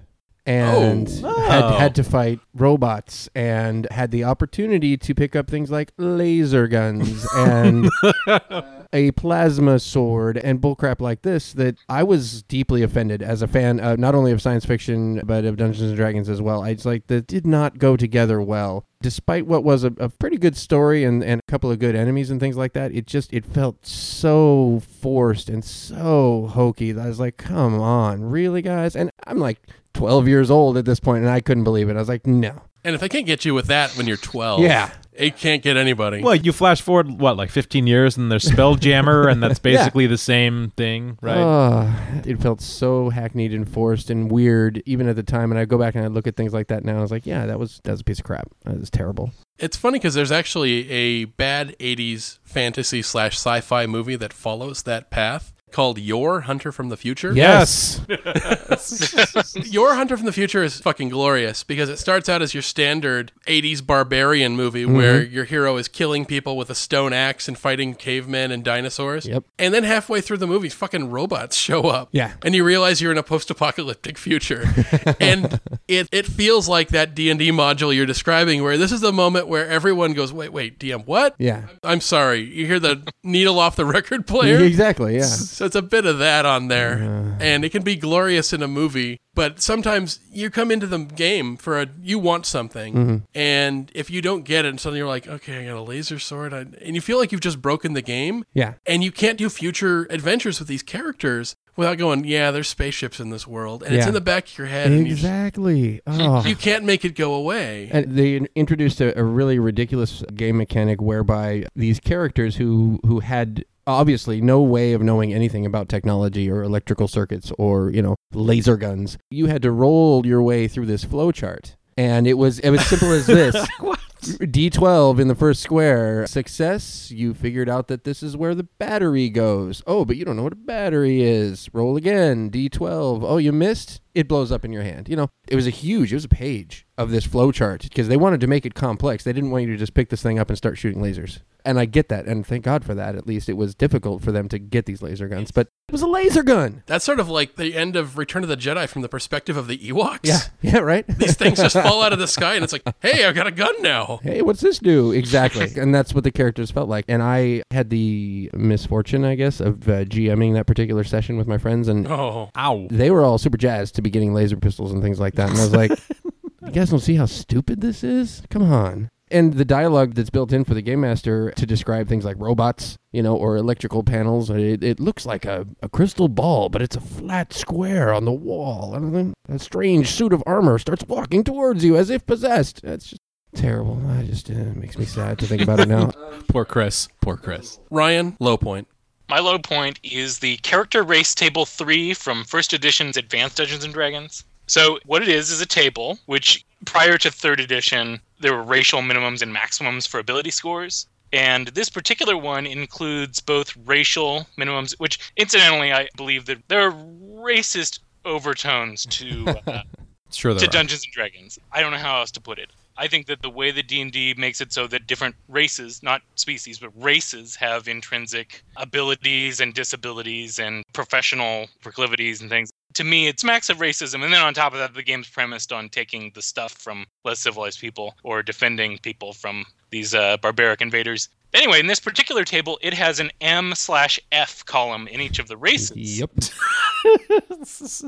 and Oh. had, had to fight robots and had the opportunity to pick up things like laser guns and a plasma sword and bullcrap like this that I was deeply offended as a fan, uh, not only of science fiction but of Dungeons and Dragons as well. I just like that did not go together well. Despite what was a, a pretty good story and, and a couple of good enemies and things like that, it just it felt so forced and so hokey that I was like, come on, really, guys? And I'm like 12 years old at this point, and I couldn't believe it. I was like, no. And if I can't get you with that when you're 12, Yeah. it can't get anybody. Well, you flash forward what, like 15 years, and there's Spelljammer, and that's Yeah. basically the same thing, right? Uh, it felt so hackneyed and forced and weird, even at the time. And I go back and I look at things like that now. I was like, yeah, that was that was a piece of crap. That was terrible. It's funny because there's actually a bad 80s fantasy slash sci fi movie that follows that path called Yor Hunter from the Future. Yes. Yor Hunter from the Future is fucking glorious because it starts out as your standard 80s barbarian movie Mm-hmm. where your hero is killing people with a stone axe and fighting cavemen and dinosaurs. Yep. And then halfway through the movie, fucking robots show up. Yeah. And you realize you're in a post-apocalyptic future. and it, it feels like that D&D module you're describing where this is the moment where everyone goes, "Wait, wait, DM, what?" Yeah. I'm sorry. You hear the needle off the record player? Exactly. Yeah. So it's a bit of that on there. And it can be glorious in a movie, but sometimes you come into the game for a you want something, Mm-hmm. and if you don't get it, and suddenly you're like, okay, I got a laser sword, I, and you feel like you've just broken the game, Yeah. and you can't do future adventures with these characters without going, yeah, there's spaceships in this world, and it's Yeah. in the back of your head, and you, just, Exactly. Oh. you can't make it go away. And they in- introduced a, a really ridiculous game mechanic whereby these characters who who had obviously no way of knowing anything about technology or electrical circuits or you know laser guns, you had to roll your way through this flowchart, and it was it was simple as this. D12 in the first square. Success, you figured out that this is where the battery goes. Oh, but you don't know what a battery is. Roll again. D12. Oh, you missed? It blows up in your hand. You know, it was a huge, it was a page of this flowchart because they wanted to make it complex. They didn't want you to just pick this thing up and start shooting lasers. And I get that. And thank God for that. At least it was difficult for them to get these laser guns, but it was a laser gun. That's sort of like the end of Return of the Jedi from the perspective of the Ewoks. Yeah. Yeah, right? These things just fall out of the sky, and it's like, hey, I've got a gun now. hey, what's this do? Exactly. and that's what the characters felt like. And I had the misfortune, I guess, of uh, GMing that particular session with my friends, and Oh, Ow. they were all super jazzed to be getting laser pistols and things like that. And I was like, you guys don't see how stupid this is? Come on. And the dialogue that's built in for the game master to describe things like robots, you know, or electrical panels, it, it looks like a, a crystal ball, but it's a flat square on the wall. And then a strange suit of armor starts walking towards you as if possessed. That's just terrible. I just, uh, it makes me sad to think about it now. Poor Chris. Poor Chris. Ryan, low point. My low point is the character race table 3 from first edition's Advanced Dungeons and Dragons. So, what it is is a table which prior to 3rd edition, there were racial minimums and maximums for ability scores. And this particular one includes both racial minimums, which incidentally, I believe that there are racist overtones to uh, Sure, to. Dungeons and Dragons. I don't know how else to put it. I think that the way that D&D makes it so that different races, not species, but races have intrinsic abilities and disabilities and professional proclivities and things. To me, it's max of racism. And then on top of that, the game's premised on taking the stuff from less civilized people or defending people from these uh, barbaric invaders. Anyway, in this particular table, it has an M slash F column in each of the races. Yep.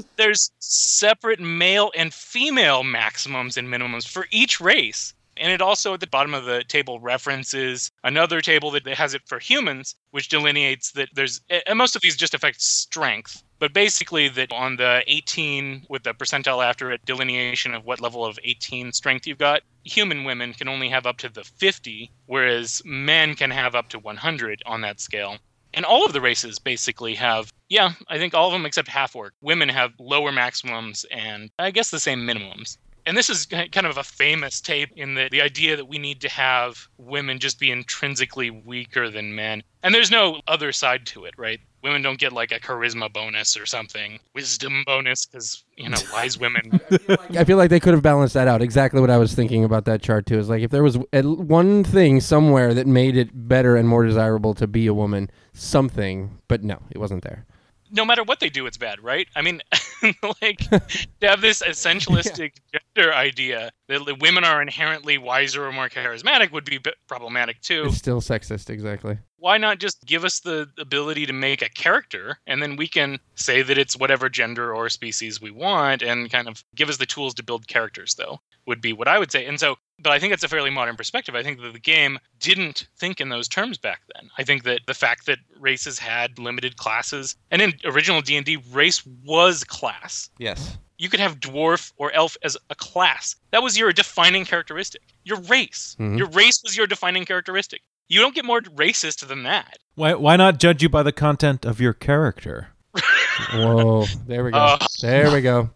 There's separate male and female maximums and minimums for each race. And it also at the bottom of the table references another table that has it for humans, which delineates that there's, and most of these just affect strength. But basically, that on the 18 with the percentile after it, delineation of what level of 18 strength you've got, human women can only have up to the 50, whereas men can have up to 100 on that scale. And all of the races basically have, yeah, I think all of them except half orc. Women have lower maximums and I guess the same minimums. And this is kind of a famous tape in the, the idea that we need to have women just be intrinsically weaker than men. And there's no other side to it, right? Women don't get like a charisma bonus or something, wisdom bonus, because, you know, wise women. I feel like they could have balanced that out. Exactly what I was thinking about that chart too. Is like if there was one thing somewhere that made it better and more desirable to be a woman, something, but no, it wasn't there. No matter what they do, it's bad, right? I mean, like to have this essentialistic gender idea that the women are inherently wiser or more charismatic would be problematic too. It's still sexist, exactly. Why not just give us the ability to make a character and then we can say that it's whatever gender or species we want and kind of give us the tools to build characters, though, would be what I would say. And so, but I think that's a fairly modern perspective. I think that the game didn't think in those terms back then. I think that the fact that races had limited classes, and in original D&D, race was class Yes. you could have dwarf or elf as a class. That was your defining characteristic. Your race. Mhm. Your race was your defining characteristic. You don't get more racist than that. Why, why not judge you by the content of your character? Whoa. There we go. Oh. there we go.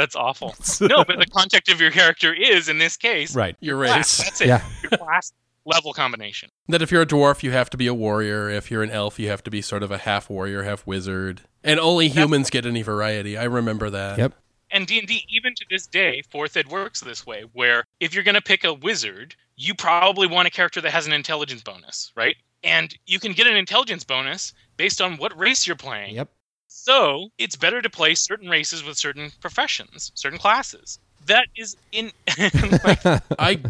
That's awful. no, but the context of your character is, in this case, Right. Your class. race. That's it. Yeah. Your class level combination. That if you're a dwarf, you have to be a warrior. If you're an elf, you have to be sort of a half warrior, half wizard. And only humans get any variety. I remember that. Yep. And D&D, even to this day, fourth ed works this way, where if you're going to pick a wizard, you probably want a character that has an intelligence bonus, right? And you can get an intelligence bonus based on what race you're playing. Yep. So it's better to play certain races with certain professions, certain classes. That is in like, I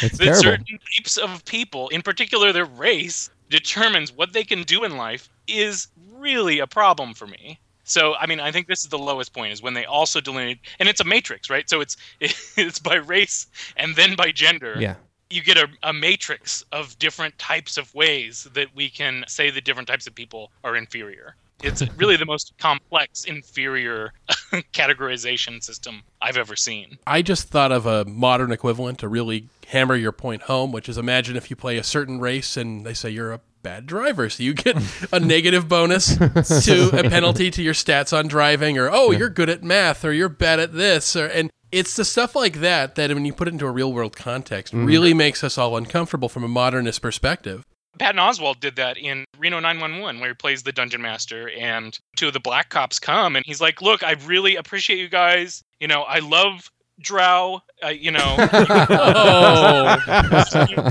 It's that terrible. certain types of people, in particular their race, determines what they can do in life is really a problem for me. So I mean, I think this is the lowest point is when they also delineate, and it's a matrix, right? So it's it's by race and then by gender. Yeah. You get a, a matrix of different types of ways that we can say that different types of people are inferior. It's really the most complex inferior categorization system I've ever seen. I just thought of a modern equivalent to really hammer your point home, which is imagine if you play a certain race and they say you're a bad driver, so you get a negative bonus to a penalty to your stats on driving, or oh, you're good at math, or you're bad at this, or and it's the stuff like that that when you put it into a real world context mm-hmm. really makes us all uncomfortable from a modernist perspective. Patton Oswalt did that in Reno 911, where he plays the dungeon master, and two of the black cops come, and he's like, "Look, I really appreciate you guys. You know, I love Drow. Uh, you know." You know?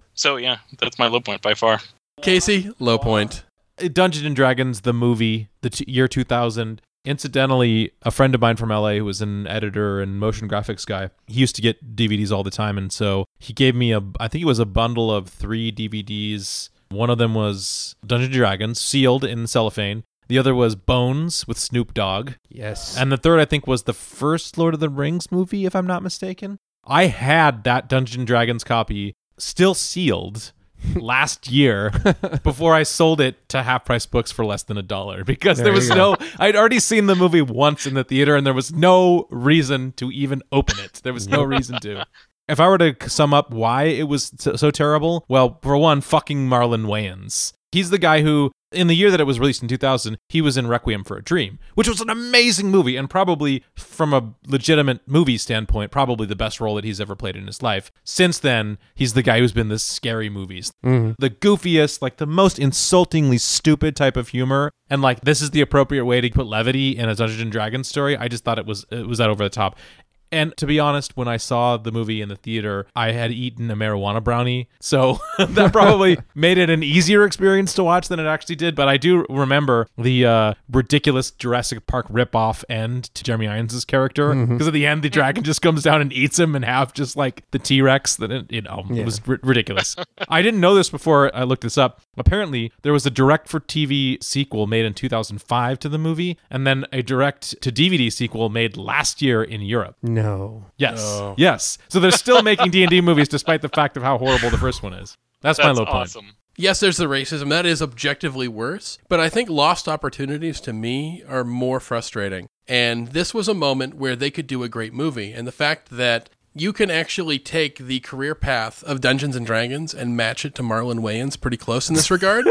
So yeah, that's my low point by far. Casey, low point. Dungeons and Dragons, the movie, the t- year 2000. Incidentally, a friend of mine from LA who was an editor and motion graphics guy, he used to get DVDs all the time. And so he gave me a, I think it was a bundle of three DVDs. One of them was Dungeons and Dragons, sealed in cellophane. The other was Bones with Snoop Dogg. Yes. And the third, I think, was the first Lord of the Rings movie, if I'm not mistaken. I had that Dungeon and Dragons copy still sealed last year before I sold it to half price books for less than a dollar because there There was no I'd already seen the movie once in the theater and there was no reason to even open it. There was no reason to. If I were to sum up why it was so, so terrible, well, for one, fucking Marlon Wayans. He's the guy who, in the year that it was released in 2000, he was in Requiem for a Dream, which was an amazing movie and probably, from a legitimate movie standpoint, probably the best role that he's ever played in his life. Since then, he's the guy who's been the scary movies, Mhm. the goofiest, like the most insultingly stupid type of humor. And like, this is the appropriate way to put levity in a Dungeons and Dragons story. I just thought it was it was that over the top. And to be honest, when I saw the movie in the theater, I had eaten a marijuana brownie. So that probably made it an easier experience to watch than it actually did. But I do remember the uh, ridiculous Jurassic Park ripoff end to Jeremy Irons' character. Because at the end, the dragon just comes down and eats him and half just like the T Rex. That it, you know, it was ri- ridiculous. I didn't know this before I looked this up. Apparently, there was a direct for TV sequel made in 2005 to the movie, and then a direct to DVD sequel made last year in Europe. No. Yes. Yes. So they're still making D&D movies despite the fact of how horrible the first one is. That's, my That's low point. awesome. Yes, there's the racism. That is objectively worse. But I think lost opportunities to me are more frustrating. And this was a moment where they could do a great movie. And the fact that you can actually take the career path of Dungeons and Dragons and match it to Marlon Wayans pretty close in this regard.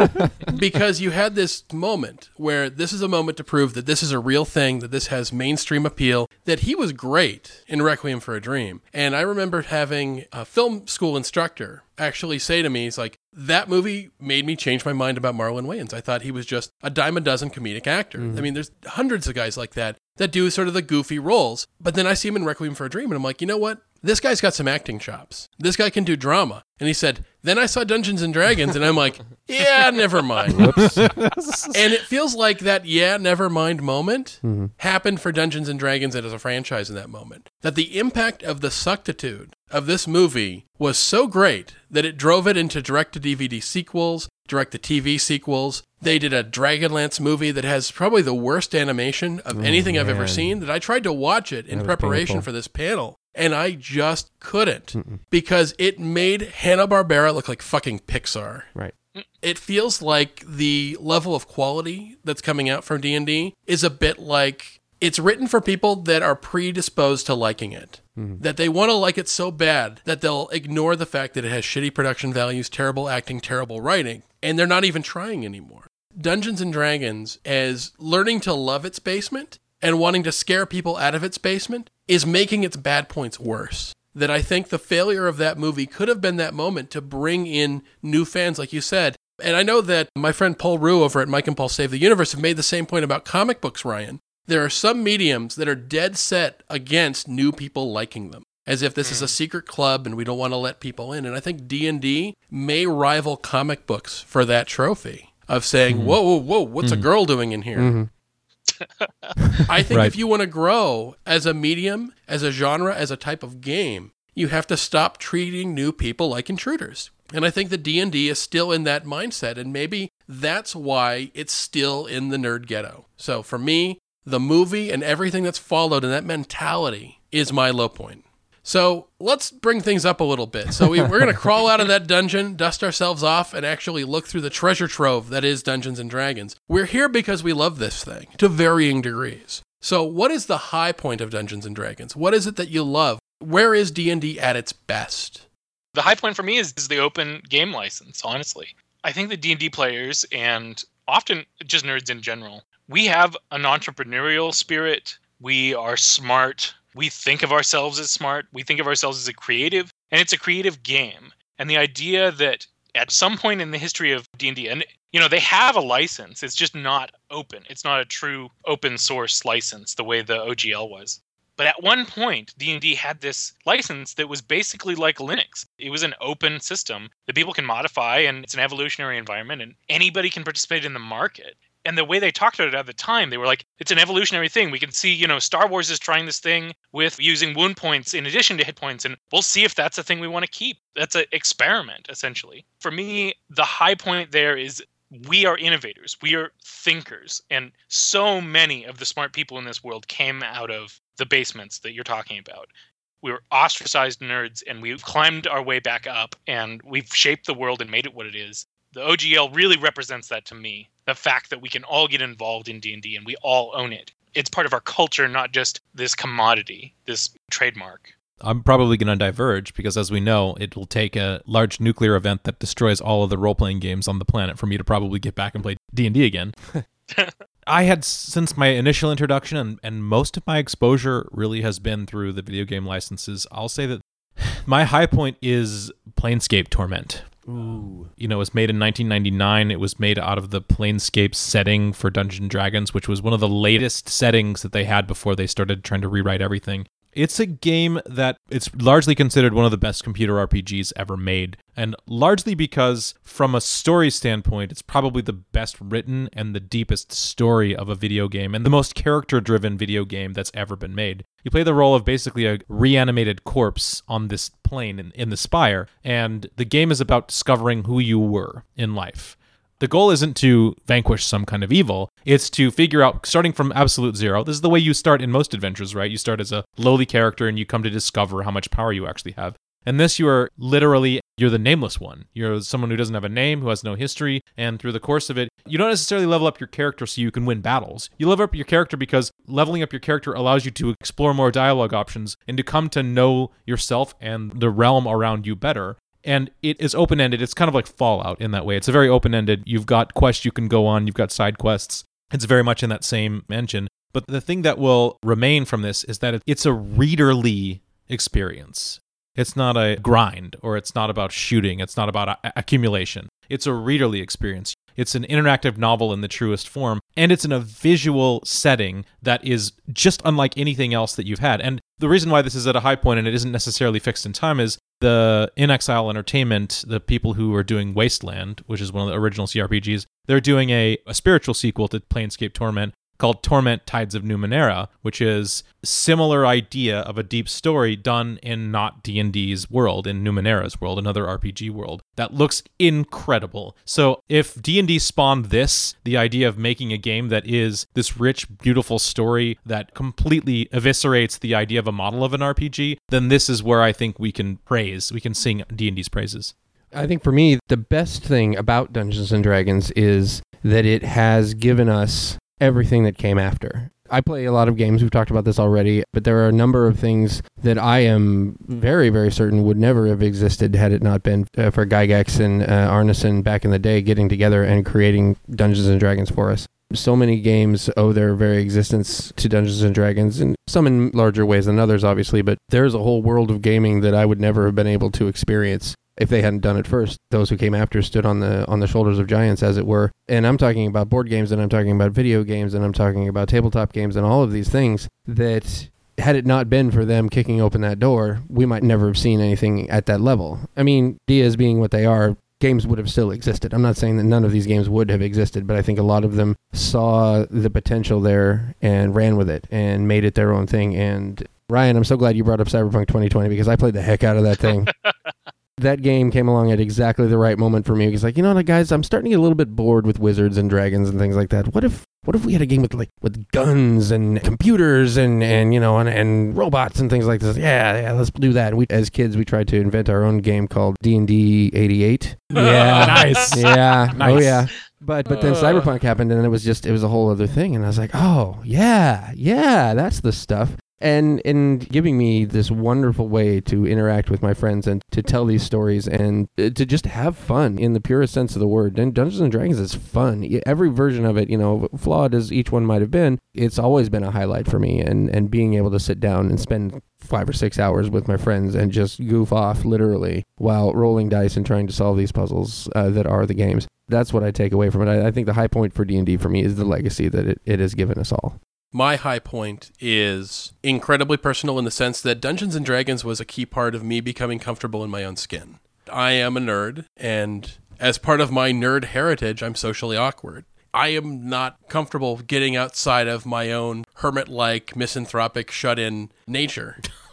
because you had this moment where this is a moment to prove that this is a real thing, that this has mainstream appeal, that he was great in Requiem for a Dream. And I remember having a film school instructor actually say to me, he's like, that movie made me change my mind about Marlon Wayans. I thought he was just a dime a dozen comedic actor. Mm-hmm. I mean, there's hundreds of guys like that that do sort of the goofy roles. But then I see him in Requiem for a Dream and I'm like, you know what? This guy's got some acting chops. This guy can do drama. And he said, then I saw Dungeons and Dragons and I'm like, yeah, never mind. and it feels like that yeah, never mind moment happened for Dungeons and Dragons as a franchise in that moment. That the impact of the suctitude of this movie was so great that it drove it into direct to DVD sequels, direct to TV sequels. They did a Dragonlance movie that has probably the worst animation of anything I've ever seen. That I tried to watch it in That preparation for this panel. And I just couldn't because it made Hanna-Barbera look like fucking Pixar Right. it feels like the level of quality that's coming out from D&D is a bit like it's written for people that are predisposed to liking it. Mm-hmm. That they want to like it so bad that they'll ignore the fact that it has shitty production values, terrible acting, terrible writing, and they're not even trying anymore. Dungeons and Dragons as learning to love its basement and wanting to scare people out of its basement is making its bad points worse. That I think the failure of that movie could have been that moment to bring in new fans, like you said. And I know that my friend Paul Rue over at Mike and Paul Save the Universe have made the same point about comic books, Ryan. There are some mediums that are dead set against new people liking them. As if this is a hmm. secret club and we don't want to let people in. And I think D&D may rival comic books for that trophy of saying, hmm. whoa, whoa, whoa, what's a hmm. girl doing in here? Mm-hmm. I think Right. if you want to grow as a medium, as a genre, as a type of game, you have to stop treating new people like intruders. And I think the D&D is still in that mindset and maybe that's why it's still in the nerd ghetto. So for me, the movie and everything that's followed and that mentality is my low point. So let's bring things up a little bit. So we, we're going to crawl out of that dungeon, dust ourselves off, and actually look through the treasure trove that is Dungeons and Dragons. We're here because we love this thing to varying degrees. So what is the high point of Dungeons and Dragons? What is it that you love? Where is D&D at its best? The high point for me is, is the open game license, honestly. I think the D&D players and often just nerds in general, we have an entrepreneurial spirit. We are smart. We think of ourselves as smart. We think of ourselves as a creative, and it's a creative game. And the idea that at some point in the history of D&D and you know they have a license it's just not open it's not a true open source license the way the OGL was but at one point, D&D had this license that was basically like Linux. It was an open system that people can modify and it's an evolutionary environment and anybody can participate in the market. And the way they talked about it at the time, they were like, it's an evolutionary thing. We can see, you know, Star Wars is trying this thing with using wound points in addition to hit points, and we'll see if that's a thing we want to keep. That's an experiment, essentially. For me, the high point there is we are innovators we are thinkers and so many of the smart people in this world came out of the basements that you're talking about we were ostracized nerds and we've climbed our way back up and we've shaped the world and made it what it is the ogl really represents that to me the fact that we can all get involved in d&d and we all own it it's part of our culture not just this commodity this trademark I'm probably going to diverge because, as we know, it will take a large nuclear event that destroys all of the role playing games on the planet for me to probably get back and play D and D again. I had since my initial introduction, and, and most of my exposure really has been through the video game licenses. I'll say that my high point is Planescape Torment. Ooh. You know, it was made in 1999. It was made out of the Planescape setting for Dungeons and Dragons, which was one of the latest settings that they had before they started trying to rewrite everything. It's a game that it's largely considered one of the best computer RPGs ever made. And largely because, from a story standpoint, it's probably the best written and the deepest story of a video game and the most character driven video game that's ever been made. You play the role of basically a reanimated corpse on this plane in, in the spire, and the game is about discovering who you were in life. The goal isn't to vanquish some kind of evil. It's to figure out, starting from absolute zero. This is the way you start in most adventures, right? You start as a lowly character and you come to discover how much power you actually have. And this, you are literally, you're the nameless one. You're someone who doesn't have a name, who has no history. And through the course of it, you don't necessarily level up your character so you can win battles. You level up your character because leveling up your character allows you to explore more dialogue options and to come to know yourself and the realm around you better and it is open ended. It's kind of like Fallout in that way. It's a very open ended. You've got quests you can go on, you've got side quests. It's very much in that same engine. But the thing that will remain from this is that it's a readerly experience. It's not a grind or it's not about shooting, it's not about a- accumulation. It's a readerly experience. It's an interactive novel in the truest form, and it's in a visual setting that is just unlike anything else that you've had. And the reason why this is at a high point and it isn't necessarily fixed in time is the inXile Entertainment, the people who are doing Wasteland, which is one of the original CRPGs, they're doing a, a spiritual sequel to Planescape Torment called Torment Tides of Numenera, which is similar idea of a deep story done in not D&D's world, in Numenera's world, another RPG world. That looks incredible. So if D&D spawned this, the idea of making a game that is this rich, beautiful story that completely eviscerates the idea of a model of an RPG, then this is where I think we can praise, we can sing D&D's praises. I think for me, the best thing about Dungeons and Dragons is that it has given us everything that came after. I play a lot of games. We've talked about this already, but there are a number of things that I am very, very certain would never have existed had it not been uh, for Gygax and uh, Arneson back in the day getting together and creating Dungeons and Dragons for us. So many games owe their very existence to Dungeons and Dragons, and some in larger ways than others, obviously. But there's a whole world of gaming that I would never have been able to experience if they hadn't done it first. Those who came after stood on the on the shoulders of giants, as it were. And I'm talking about board games, and I'm talking about video games, and I'm talking about tabletop games, and all of these things that. Had it not been for them kicking open that door, we might never have seen anything at that level. I mean, Diaz being what they are, games would have still existed. I'm not saying that none of these games would have existed, but I think a lot of them saw the potential there and ran with it and made it their own thing. And Ryan, I'm so glad you brought up Cyberpunk 2020 because I played the heck out of that thing. that game came along at exactly the right moment for me. Because like, you know what, guys, I'm starting to get a little bit bored with wizards and dragons and things like that. What if what if we had a game with like with guns and computers and and you know and, and robots and things like this? Yeah, yeah, let's do that. And we as kids we tried to invent our own game called D and D '88. Yeah, Nice. Yeah. Oh yeah. But but then Cyberpunk happened and it was just it was a whole other thing and I was like, "Oh, yeah. Yeah, that's the stuff." And in giving me this wonderful way to interact with my friends and to tell these stories and uh, to just have fun in the purest sense of the word. And Dungeons and Dragons is fun. Every version of it, you know, flawed as each one might have been, it's always been a highlight for me. And and being able to sit down and spend five or six hours with my friends and just goof off literally while rolling dice and trying to solve these puzzles uh, that are the games. That's what I take away from it. I, I think the high point for D and D for me is the legacy that it, it has given us all. My high point is incredibly personal in the sense that Dungeons and Dragons was a key part of me becoming comfortable in my own skin. I am a nerd, and as part of my nerd heritage, I'm socially awkward. I am not comfortable getting outside of my own hermit like, misanthropic, shut in nature.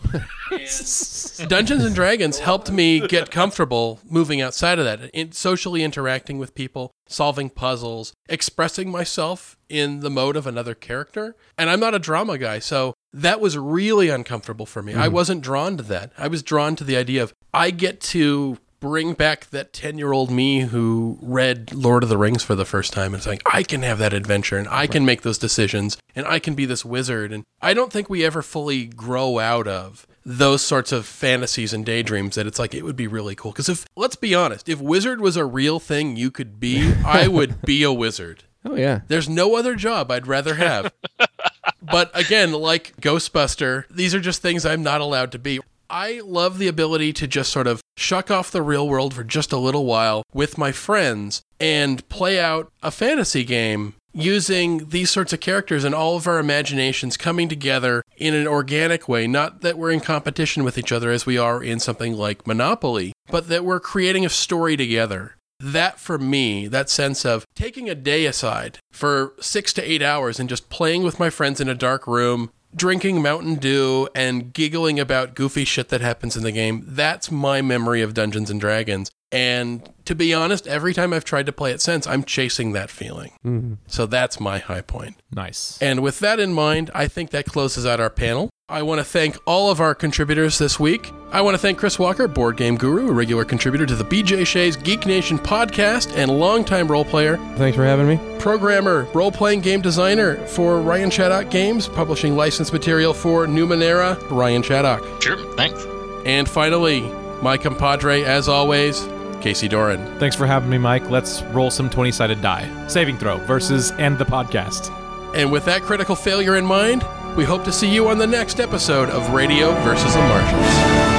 Dungeons and Dragons helped me get comfortable moving outside of that, in socially interacting with people, solving puzzles, expressing myself in the mode of another character. And I'm not a drama guy, so that was really uncomfortable for me. I mm-hmm. wasn't drawn to that. I was drawn to the idea of I get to bring back that 10 year old me who read Lord of the Rings for the first time and saying, like, I can have that adventure and I can make those decisions and I can be this wizard. And I don't think we ever fully grow out of those sorts of fantasies and daydreams that it's like, it would be really cool. Because if, let's be honest, if wizard was a real thing you could be, I would be a wizard. Oh yeah. There's no other job I'd rather have. but again, like Ghostbuster, these are just things I'm not allowed to be. I love the ability to just sort of shuck off the real world for just a little while with my friends and play out a fantasy game using these sorts of characters and all of our imaginations coming together in an organic way, not that we're in competition with each other as we are in something like Monopoly, but that we're creating a story together. That for me, that sense of taking a day aside for six to eight hours and just playing with my friends in a dark room, drinking Mountain Dew and giggling about goofy shit that happens in the game. That's my memory of Dungeons and Dragons. And to be honest, every time I've tried to play it since, I'm chasing that feeling. Mhm. So that's my high point. Nice. And with that in mind, I think that closes out our panel. I want to thank all of our contributors this week. I want to thank Chris Walker, board game guru, a regular contributor to the BJ Shea's Geek Nation podcast, and longtime role player, Thanks for having me. programmer, role playing game designer for Ryan Chaddock Games, publishing licensed material for Numenera, Ryan Chaddock. Sure, thanks. And finally, my compadre, as always, Casey Doran. Thanks for having me, Mike. Let's roll some 20 sided die. Saving throw versus end the podcast. And with that critical failure in mind, we hope to see you on the next episode of Radio versus the Martians.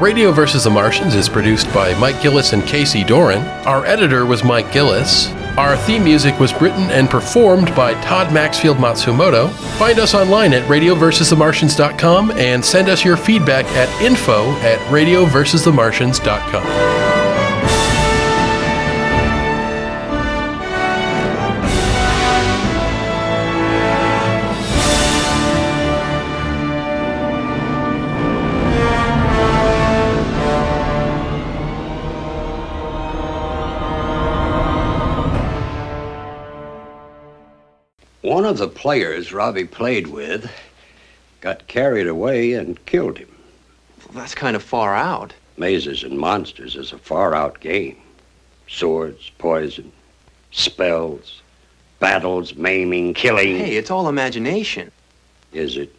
Radio vs. the Martians is produced by Mike Gillis and Casey Doran. Our editor was Mike Gillis. Our theme music was written and performed by Todd Maxfield Matsumoto. Find us online at radioversusthemartians.com and send us your feedback at info at radioversusthemartians.com. One of the players Robbie played with got carried away and killed him. That's kind of far out. Mazes and Monsters is a far out game. Swords, poison, spells, battles, maiming, killing. Hey, it's all imagination. Is it?